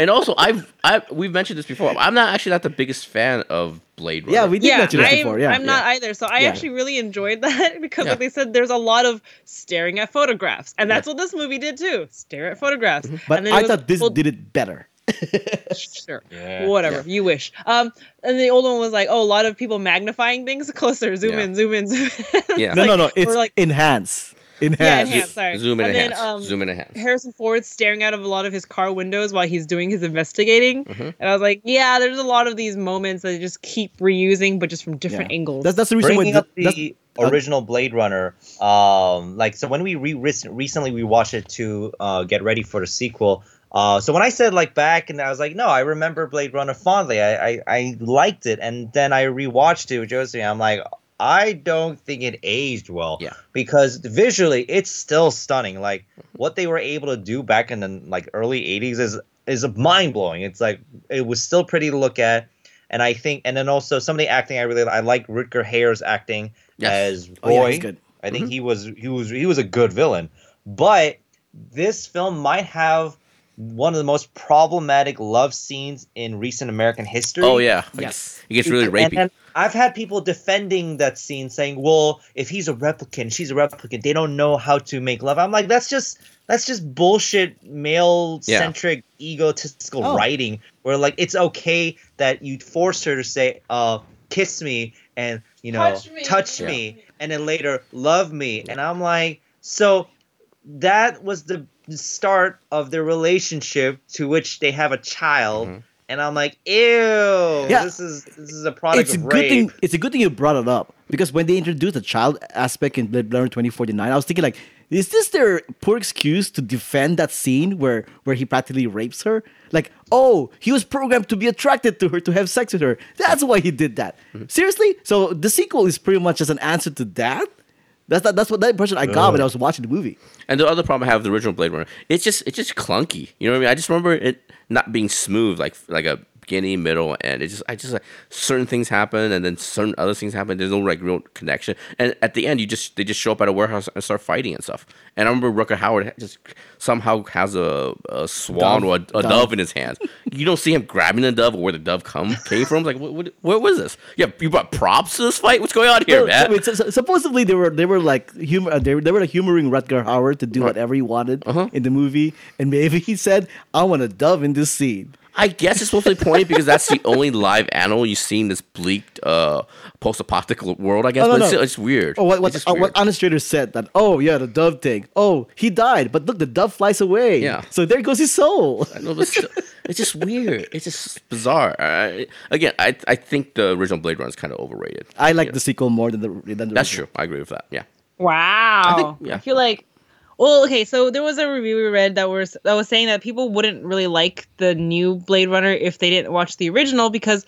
and also, I've I we've mentioned this before. I'm not actually not the biggest fan of Blade Runner. yeah, we did yeah, mention this I'm, before. Yeah, I'm not either. So I Yeah. actually really enjoyed *laughs* that because, Yeah. like they said, there's a lot of staring at photographs, and that's what this movie did too. Stare at photographs. Mm-hmm. but and then I was- thought this well, did it better. *laughs* sure. Yeah. Whatever you wish. Um, and the old one was like, oh, a lot of people magnifying things closer, zoom Yeah. in, zoom in, zoom in. Yeah. No, no, *laughs* no. It's like- enhance. Enhance. Yeah, enhance. Sorry. Zoom in and and then, hands. um, Zoom in and hands. Harrison Ford staring out of a lot of his car windows while he's doing his investigating, Mhm. and I was like, yeah, there's a lot of these moments that they just keep reusing, but just from different Yeah. angles. That's that's the reason bringing why up the original Blade Runner, um, like so when we re- recently we watched it to uh, get ready for the sequel. Uh, so when I said like back and I was like, no, I remember Blade Runner fondly. I I, I liked it, and then I rewatched it with Josie. I'm like, I don't think it aged well. Yeah. Because visually, it's still stunning. Like mm-hmm. what they were able to do back in the like early '80s is is mind blowing. It's like it was still pretty to look at. And I think, and then also some of the acting I really I like Rutger Hauer's acting Yes. as Oh, yeah, he's good. I think mm-hmm. he was he was he was a good villain. But this film might have one of the most problematic love scenes in recent American history. Oh yeah, like, Yes. it gets really rapey. And, I've had people defending that scene, saying, "Well, if he's a replicant, she's a replicant. They don't know how to make love." I'm like, that's just that's just bullshit, male-centric, egotistical Oh. writing. Where like it's okay that you force her to say, "Uh, kiss me," and you know, Touch me. touch Yeah. me, and then later love me, and I'm like, so that was the start of their relationship to which they have a child. Mhm. And I'm like, ew, Yeah. this is this is a product it's a of good rape. thing. It's a good thing you brought it up because when they introduced the child aspect in Blade Runner 2049, I was thinking like, is this their poor excuse to defend that scene where where he practically rapes her? Like, oh, he was programmed to be attracted to her to have sex with her. That's why he did that. Mm-hmm. Seriously? So the sequel is pretty much as an answer to that. That's that, that's what that impression I got when I was watching the movie. And the other problem I have with the original Blade Runner, it's just it's just clunky. You know what I mean? I just remember it not being smooth, like like a beginning, middle, and it just I just like certain things happen, and then certain other things happen. There's no like real connection, and at the end, you just they just show up at a warehouse and start fighting and stuff. And I remember Rutger Howard just somehow has a, a swan Dove. or a, a Dove. dove in his hands. you don't see him grabbing the dove or where the dove come came from. It's like what, what where was this? Yeah, you brought props to this fight. What's going on here, Well, man? wait, so- so- supposedly they were they were like humor uh, they were, they were like humoring Rutger Howard to do whatever he wanted Uh-huh. in the movie, and maybe he said, "I want a dove in this scene." I guess it's supposed to be pointy because that's the only live animal you see in this bleak uh, post-apocalyptic world. I guess, Oh, no, but no. it's, still- it's weird. Or what It's what, just uh, weird. what Honest said that oh yeah the dove thing oh he died but look the dove flies away Yeah. so there goes his soul I know, but still, it's just weird. It's just bizarre. I, again, I I think the original Blade Runner is kind of overrated. I like Yeah. the sequel more than the than the That's original. true. I agree with that. Yeah. Wow. I, think- yeah. feel like well, okay, so there was a review we read that was that was saying that people wouldn't really like the new Blade Runner if they didn't watch the original because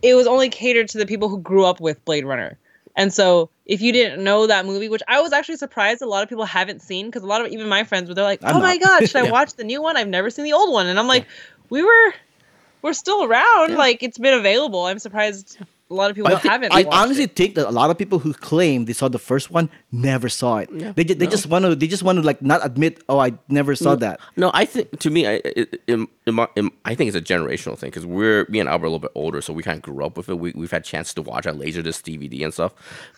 it was only catered to the people who grew up with Blade Runner. And so if you didn't know that movie, which I was actually surprised a lot of people haven't seen because a lot of even my friends were they're like, "Oh my god, should I *laughs* Yeah. watch the new one? I've never seen the old one." And I'm like, "We were we're still around. Yeah. Like it's been available. I'm surprised a lot of people I, thi- haven't I honestly it. think that a lot of people who claim they saw the first one never saw it. Yeah, they, they no. just want to they just want to like not admit oh I never saw that. No, I think to me, I it, in, in my, in, I think it's a generational thing because we're me and Albert are a little bit older, so we kind of grew up with it. We, we've had chance to watch our Laserdisc DVD and stuff.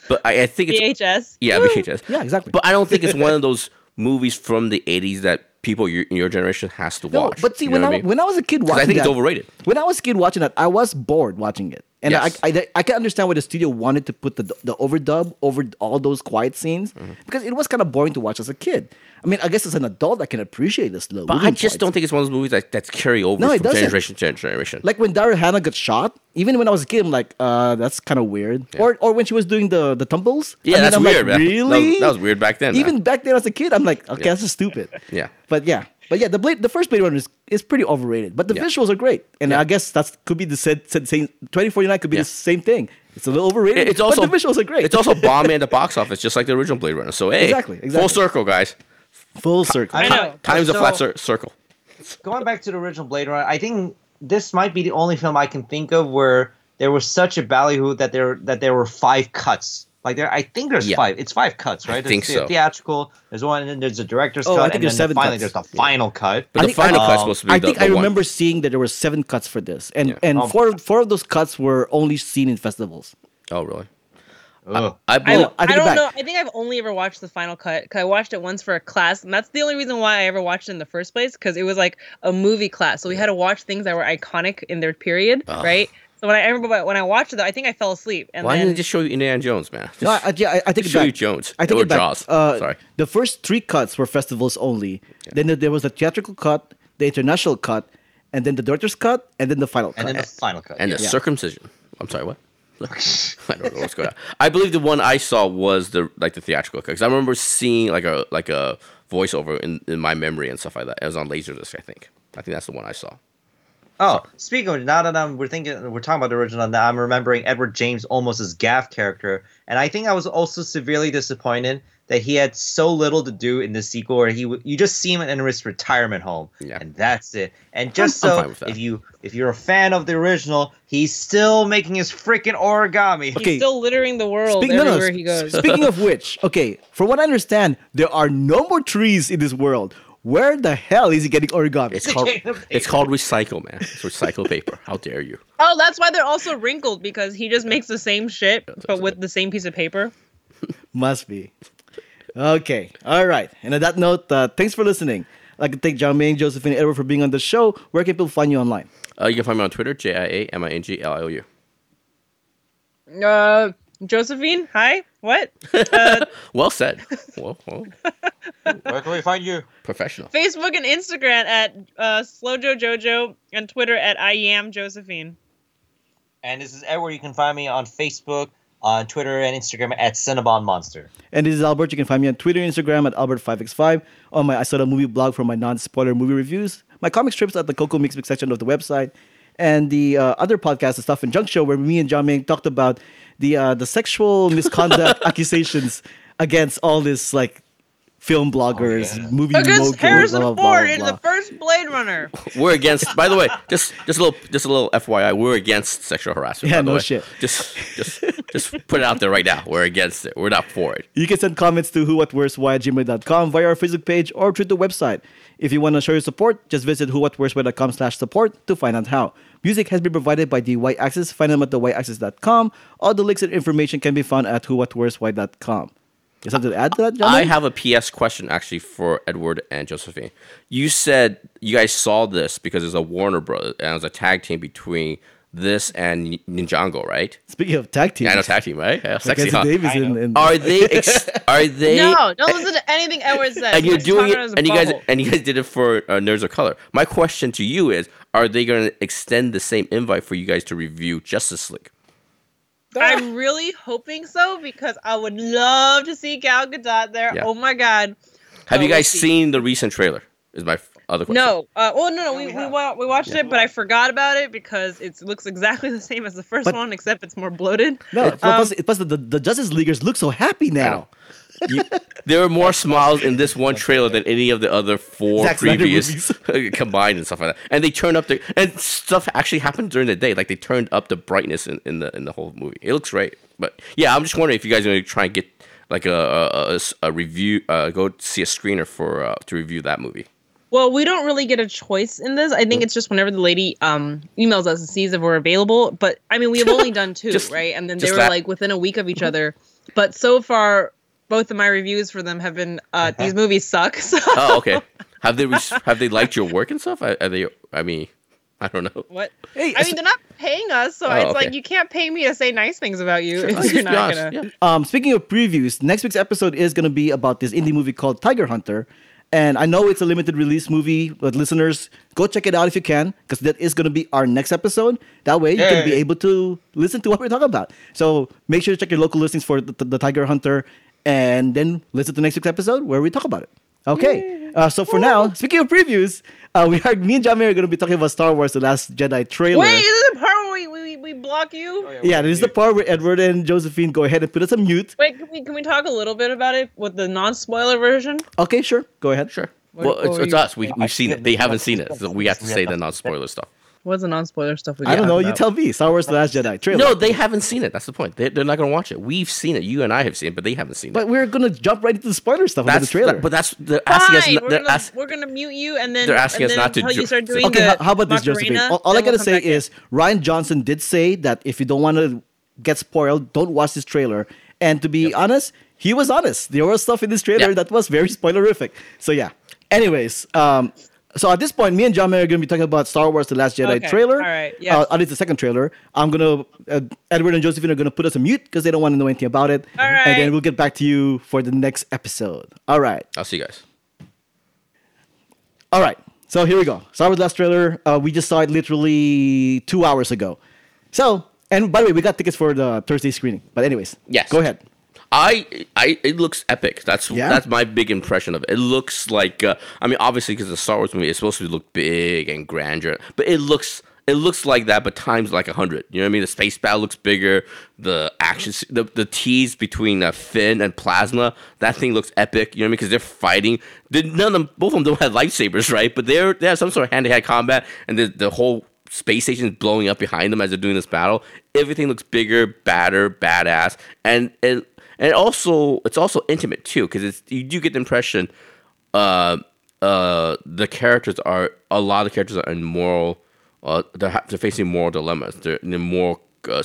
But I, I think it's VHS. yeah, Woo! VHS. Yeah, exactly. But I don't think it's *laughs* one of those movies from the '80s that people your, your generation has to No, watch. but see You when know I, mean? when I was a kid watching I think that, it's overrated. When I was a kid watching that, I was bored watching it. And Yes. I, I I can understand why the studio wanted to put the the overdub over all those quiet scenes Mm-hmm. because it was kind of boring to watch as a kid. I mean, I guess as an adult, I can appreciate this slow. But I just don't think it's one of those movies that, that's carry over No, it from doesn't. generation to generation. like when Daryl Hannah got shot. Even when I was a kid, I'm like, uh, that's kind of weird. Or or when she was doing the the tumbles. yeah, I mean, that's I'm weird, Like, really? That was, that was weird back then. Even back then as a kid, I'm like, okay, Yeah. that's just stupid. Yeah. But yeah, but yeah, the Blade, the first Blade Runner is, is pretty overrated. But the Yeah. visuals are great, and I guess that's could be the said, said same. Twenty forty nine could be Yeah. the same thing. It's a little overrated. It's also but the visuals are great. It's also *laughs* bombing at the box office, just like the original Blade Runner. So hey, Exactly, full circle, guys. full circle. I know. Time's a flat cir- circle. going back to the original Blade Runner, I think this might be the only film I can think of where there was such a ballyhoo that there that there were five cuts. Like there, I think there's Yeah. five. It's five cuts, right? think there's the so. Theatrical. There's one, and then there's a director's Oh, I cut, think and there's then seven finally cuts. there's the final cut. But I the think- final I- cut's um, supposed to be I the, think the I one. remember seeing that there were seven cuts for this, and Yeah. and Oh. four four of those cuts were only seen in festivals. Oh, really? Ugh. I I, believe. don't, I I don't back. know. I think I've only ever watched the final cut because I watched it once for a class, and that's the only reason why I ever watched it in the first place. Because it was like a movie class, so we had to watch things that were iconic in their period, Ugh. right? So when I, I remember when I watched it, though, I think I fell asleep. And Why then didn't they just show you Indiana Jones, man? Just No, I, yeah, I, I think show it you back. Jones. I think or it back. Jaws. Uh, Sorry. The first three cuts were festivals only. Then there- there was the theatrical cut, the international cut, and then the director's cut, and then the final cut. and then the final cut. And yeah. the circumcision. I'm sorry, what? *laughs* I don't know what's going on. I believe the one I saw was the like the theatrical cut because I remember seeing like a like a voiceover in, in my memory and stuff like that. It was on Laserdisc, I think. I think that's the one I saw. Oh, speaking of now that I'm we're thinking we're talking about the original now, I'm remembering Edward James Olmos as Gaff character, and I think I was also severely disappointed that he had so little to do in the sequel, where he you just see him in his retirement home, Yeah. and that's it. And just I'm so fine with that. if you if you're a fan of the original, he's still making his freaking origami. he's Okay. still littering the world Speak- no, no, everywhere he goes. Speaking of *laughs* which, okay, from what I understand, there are no more trees in this world. Where the hell is he getting origami? It's called it's called recycle, man. It's recycled paper. How dare you? oh, that's why they're also wrinkled because he just makes the same shit but with the same piece of paper. *laughs* Must be. Okay. All right. And on that note, uh, thanks for listening. I'd like to thank John Ming, Josephine, Edward for being on the show. Where can people find you online? Uh, you can find me on Twitter, J I A M I N G L I O U. Uh, Josephine, hi. What? *laughs* Uh, Well said. Well, well, Where can we find you? professional. Facebook and Instagram at uh, Slowjo Jojo and Twitter at I am Josephine. And this is Edward. You can find me on Facebook, on Twitter, and Instagram at Cinnabon Monster. And this is Albert. You can find me on Twitter and Instagram at Albert5x5, on my I Saw the Movie blog for my non spoiler movie reviews, my comic strips at the Coco Mix Mix section of the website, and the uh, other podcast, The Stuff and Junk Show, where me and John Ming talked about the uh, the sexual misconduct *laughs* accusations against all this like film oh, bloggers, yeah. movie Against moguls, Harrison blah, blah, blah, Ford blah, in the first Blade Runner. *laughs* We're against. By the way, just just a little just a little FYI. We're against sexual harassment. Yeah, no way. shit. Just just just put it out there right now. We're against it. We're not for it. You can send comments to whowhatworstwhy at gmail.com via our Facebook page or through the website. If you want to show your support, just visit whowhatworstwhy.com slash support to find out how. Music has been provided by the Y Axis. Find them at the yaxis.com. All the links and information can be found at whowhatworstwhy.com. You have something to add to that, John? I have a PS question actually for Edward and Josephine. You said you guys saw this because it's a Warner Brothers and it was a tag team between this and Ninjago, right? Speaking of tag teams, Yeah, I know tag team, right? Yeah, sexy, Mackenzie huh? Davis I and, know. and Are they? *laughs* Ex- are they? No, don't listen to anything Edward says. and you're He's doing it, out of and you guys and you guys did it for uh, Nerds of Color. My question to you is: Are they going to extend the same invite for you guys to review Justice League? *laughs* I'm really hoping so because I would love to see Gal Gadot there. Yeah. Oh my god. Have Oh, you guys see. seen the recent trailer? Is my other question. No. Uh, oh no, no. We we we, have. wa- we watched it, but I forgot about it because it looks exactly *laughs* the same as the first But- one, except it's more bloated. no, Um, plus, plus the, the, the Justice Leaguers look so happy now. Know. You- there are more smiles in this one trailer than any of the other four Zack Snyder previous *laughs* combined and stuff like that. And they turned up the and stuff actually happened during the day. Like they turned up the brightness in, in the in the whole movie. It looks great. But yeah, I'm just wondering if you guys are going to try and get like a a review, uh, go see a screener for uh, to review that movie. Well, we don't really get a choice in this. I think it's just whenever the lady um emails us and sees if we're available. But I mean, we have only *laughs* done two, Just- right? And then they were that- like within a week of each other. But so far, both of my reviews for them have been uh, these movies suck. *laughs* So Oh, okay. have they re- have they liked your work and stuff? Are, are they? I mean, I don't know. What? Hey, I mean, they're not paying us, so Oh, it's okay. like you can't pay me to say nice things about you if Let's you're not gonna. yeah. Um, speaking of previews, next week's episode is going to be about this indie movie called Tiger Hunter. And I know it's a limited release movie, but listeners, go check it out if you can, because that is going to be our next episode. That way, you can be able to listen to what we're talking about. So make sure to check your local listings for the, the Tiger Hunter, and then listen to the next week's episode where we talk about it. Okay. Uh, so for now, speaking of previews, uh, we are me and Jamie are going to be talking about Star Wars: The Last Jedi trailer. Wait, is this the part where we, we, we block you? yeah, this is the part where Edward and Josephine go ahead and put us on mute. Wait, can we can we talk a little bit about it with the non-spoiler version? Okay, sure. Go ahead. Sure. What- well, it's, it's us. We, we've seen it. They haven't seen it, so we have to say the non-spoiler stuff. What's the non-spoiler stuff? We I don't talk know. You tell me. Star Wars: The Last Jedi trailer. No, they haven't seen it. That's the point. They, they're not going to watch it. We've seen it. You and I have seen it, but they haven't seen it. but we're gonna jump right into the spoiler stuff about the that's trailer. but that's they're asking us. Fine, not- we're, gonna, ask, we're gonna mute you and then They're asking and us not to until you start doing okay, the how, how about this, Josephine? All, all I then we'll gotta say back in. is Rian Johnson did say that if you don't want to get spoiled, don't watch this trailer. And to be honest, he was honest. There was stuff in this trailer Yeah. that was very spoilerific. So yeah. Anyways, um, so at this point, me and John Ming are going to be talking about Star Wars: The Last Jedi Okay, trailer. all right, yes. Uh, at least the second trailer. I'm gonna uh, Edward and Josephine are gonna put us on mute because they don't want to know anything about it. All And then we'll get back to you for the next episode. All right. I'll see you guys. All right. So here we go. Star Wars Last trailer. Uh, we just saw it literally two hours ago. So, and by the way, we got tickets for the Thursday screening. But anyways, Yes. Go ahead. I, I, it looks epic. That's Yeah? that's my big impression of it. It looks like, uh, I mean, obviously because a Star Wars movie, it's supposed to look big and grandeur, but it looks, it looks like that, but times like a hundred. You know what I mean? The space battle looks bigger. The action, the the tease between uh, Finn and Phasma, that thing looks epic. You know what I mean? Because they're fighting. They, none of them, both of them don't have lightsabers, *laughs* right? But they're they have some sort of hand to hand combat, and the the whole space station is blowing up behind them as they're doing this battle. Everything looks bigger, badder, badass, and it and also it's also intimate too because it's you do get the impression uh uh the characters are a lot of the characters are in moral uh they're, they're facing moral dilemmas they're in moral uh,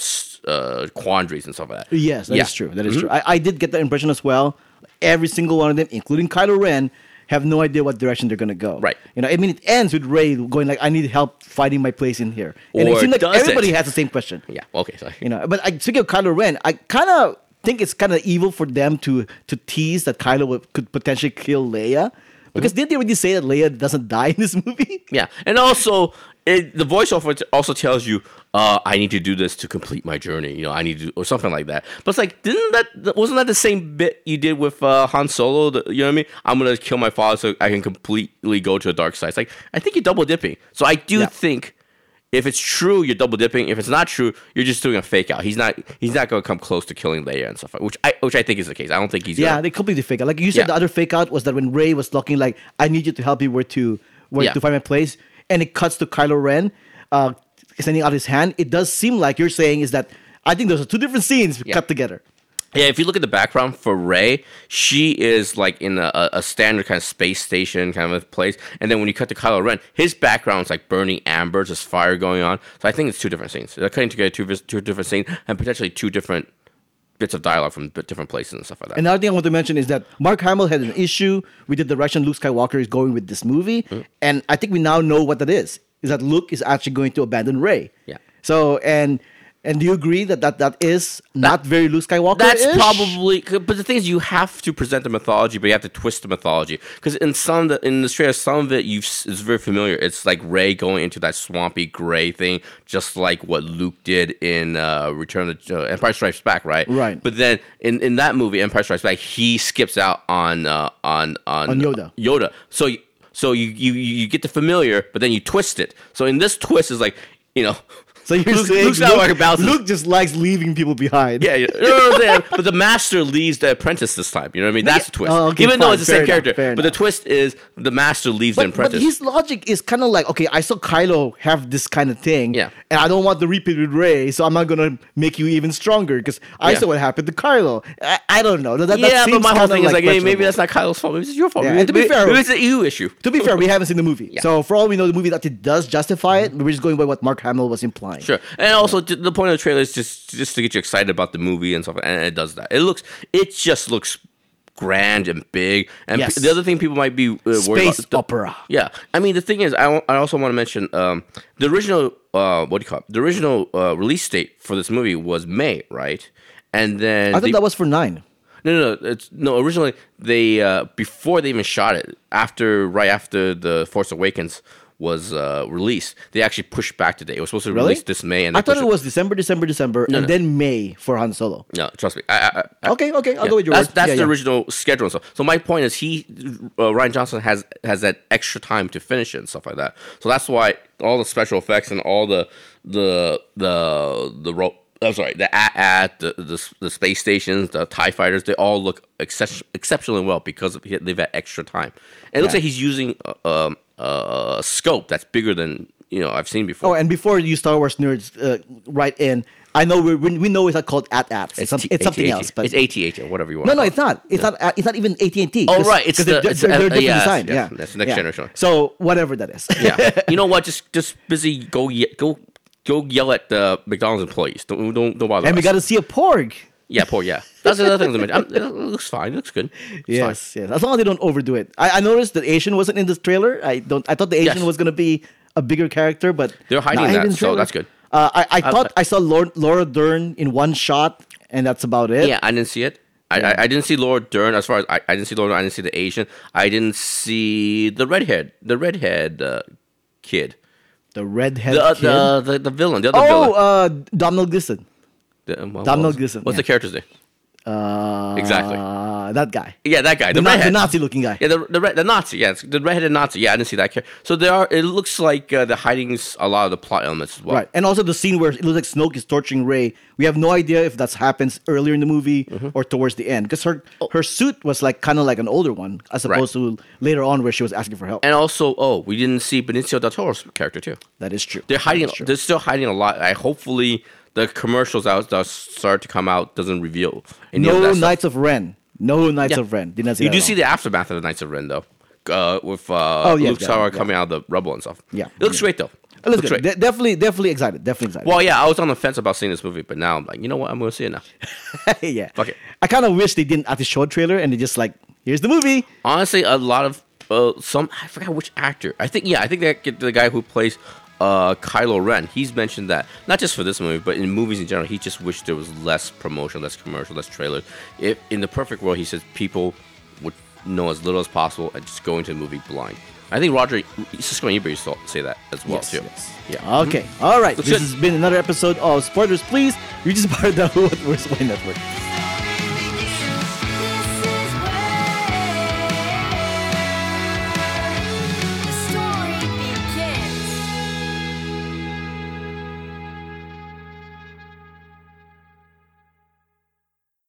uh, quandaries and stuff like that. Yes, that is Yeah. true. That is true. I, I did get that impression as well. Every single one of them, including Kylo Ren, have no idea what direction they're gonna go. Right. You know, I mean, it ends with Rey going like, "I need help fighting my place in here," and it Or seems like does it? everybody has the same question. Yeah. Okay. Sorry. You know, but I, speaking of Kylo Ren, I kind of think it's kind of evil for them to to tease that Kylo would, could potentially kill Leia. Because didn't they already say that Leia doesn't *laughs* die in this movie? Yeah, and also it, the voiceover also tells you, uh, "I need to do this to complete my journey." You know, I need to, or something like that. But it's like, didn't that wasn't that the same bit you did with uh, Han Solo? The, you know what I mean? I'm gonna kill my father so I can completely go to the dark side. It's like I think you're double dipping. So I do Yeah. think. If it's true, you're double dipping. If it's not true, you're just doing a fake out. He's not. He's not going to come close to killing Leia and stuff. like- Which I, which I think is the case. I don't think he's. Yeah, gonna, they completely fake out. Like you said, Yeah. the other fake out was that when Rey was talking, like, "I need you to help me where to where Yeah. to find my place," and it cuts to Kylo Ren uh, extending out his hand. It does seem like you're saying is that I think those are two different scenes Yeah. cut together. Yeah, if you look at the background for Rey, she is like in a, a standard kind of space station kind of place. And then when you cut to Kylo Ren, his background is like burning amber, just fire going on. So I think it's two different scenes. They're cutting together two, two different scenes and potentially two different bits of dialogue from different places and stuff like that. Another thing I want to mention is that Mark Hamill had an issue with the direction Luke Skywalker is going with this movie, Mm. and I think we now know what that is. Is that Luke is actually going to abandon Rey? Yeah. So and and do you agree that that, that is not very Luke Skywalker? That's probably, but the thing is, you have to present the mythology, but you have to twist the mythology because in some of the, in the trailer, some of it you is very familiar. It's like Rey going into that swampy gray thing, just like what Luke did in uh, Return of the uh, Empire Strikes Back, right? Right. But then in, in that movie, Empire Strikes Back, he skips out on uh, on on On Yoda. Yoda. So so you, you you get the familiar, but then you twist it. So in this twist is like you know. So you're Luke, saying Luke Skywalker Luke, bounces Luke just likes leaving people behind. yeah, yeah. You know what I'm saying? but the master leaves the apprentice this time. You know what I mean? That's the twist. Oh, okay, Even though it's the same enough, character, but the twist is the master leaves the But, but apprentice. his logic is kind of like, okay, I saw Kylo have this kind of thing, Yeah. and I don't want the repeat with Rey, so I'm not gonna make you even stronger because I Yeah. saw what happened to Kylo. I, I don't know. That, that yeah, but my whole thing is like, hey, maybe that's not Kyle's fault. Maybe it's your fault. Yeah, maybe, to be fair- maybe it's an EU issue. To be fair, we *laughs* haven't seen the movie, Yeah. so for all we know, the movie actually does justify it. We're just going by what Mark Hamill was implying. Sure, and also the point of the trailer is just just to get you excited about the movie and stuff, and it does that. It looks, it just looks grand and big. And Yes. p- the other thing people might be uh, worried Space about. the- opera. yeah, I mean the thing is, I, I also want to mention um, the original. Uh, what do you call it? The original uh, release date for this movie was May, right? And then I thought they- that was for nine. no, no, no. It's no. Originally, they uh, before they even shot it, after right after the Force Awakens was uh, released, they actually pushed back the date. It was supposed to Really? release this May, and I thought it was December, December, December, and no. then May for Han Solo. No, trust me. I, I, I, Okay, okay, I'll yeah, go with your That's that's Yeah, the yeah. original schedule and stuff. So my point is, he uh, Rian Johnson has has that extra time to finish it and stuff like that. So that's why all the special effects and all the the the the ro- I'm sorry, the at the, the the space stations, the Tie fighters, they all look excep- exceptionally well because of, they've had extra time. And it looks like he's using a, um, a scope that's bigger than you know I've seen before. Oh, and before you Star Wars nerds uh, write in, I know we we know it's not called AT-ATs. It's, some, T- it's something AT-AT. else. But it's AT-AT or whatever you want. no, no, it's not. It's not. uh, It's not even AT and T. Oh, right, it's they're, the- it's they're, the- they're uh, different yes, design. yeah, Yeah, that's the next Yeah. generation. So whatever that is. yeah. *laughs* You know what? Just just busy go ye- go go yell at the McDonald's employees. Don't don't don't bother. and we got to see a porg. Yeah, poor yeah. That's the other thing. to mention. It looks fine. It looks good. It's Yes, yes. As long as they don't overdo it. I, I noticed that Asian wasn't in this trailer. I don't. I thought the Asian Yes. was gonna be a bigger character, but They're hiding that, so that's good. Uh, I, I thought I- I saw Laura, Laura Dern in one shot, and that's about it. Yeah, I didn't see it. I, I, I didn't see Laura Dern as far as I, I didn't see Laura Dern, I didn't see the Asian. I didn't see the redhead the redhead uh, kid. The redhead The, uh, kid. the the the villain, the other oh, villain. uh, Domhnall Gleeson. Um, what Domhnall Gleeson, What's yeah. the character's name? Uh, Exactly. that guy. Yeah, that guy. The, The, Na- the. Nazi-looking guy. Yeah, the the, red, the Nazi. Yeah, the redheaded Nazi. Yeah, I didn't see that character. So there are. It looks like uh, they're hiding a lot of the plot elements as well. Right, and also the scene where it looks like Snoke is torturing Rey. We have no idea if that happens earlier in the movie Mm-hmm. or towards the end, because her Oh. her suit was like kind of like an older one, as opposed to later on where she was asking for help. And also, oh, we didn't see Benicio del Toro's character too. that is true. They're hiding. True. They're still hiding a lot. I hopefully the commercials out that start to come out doesn't reveal any of no stuff. Knights of Ren. No Knights Yeah. of Ren. Did not see You do see the aftermath of the Knights of Ren though, uh, with uh, Oh, yeah, Luke yeah, Skywalker yeah. coming out of the rubble and stuff. Yeah, it looks great though. It looks great. De- definitely, definitely excited. Definitely excited. Well, yeah, I was on the fence about seeing this movie, but now I'm like, you know what? I'm gonna see it now. *laughs* yeah. Fuck it. I kind of wish they didn't actually the short trailer and they just like, here's the movie. honestly, a lot of uh, some I forgot which actor. I think yeah, I think that the guy who plays uh, Kylo Ren. He's mentioned that not just for this movie, but in movies in general. He just wished there was less promotion, less commercial, less trailers. If in the perfect world, he says people would know as little as possible and just go into the movie blind. I think Roger Siskel and Ebert say that as well yes, too. yes. Yeah. Okay. All right. Looks this good. has been another episode of Spoilers Please. You're just *laughs* part of the Way Network.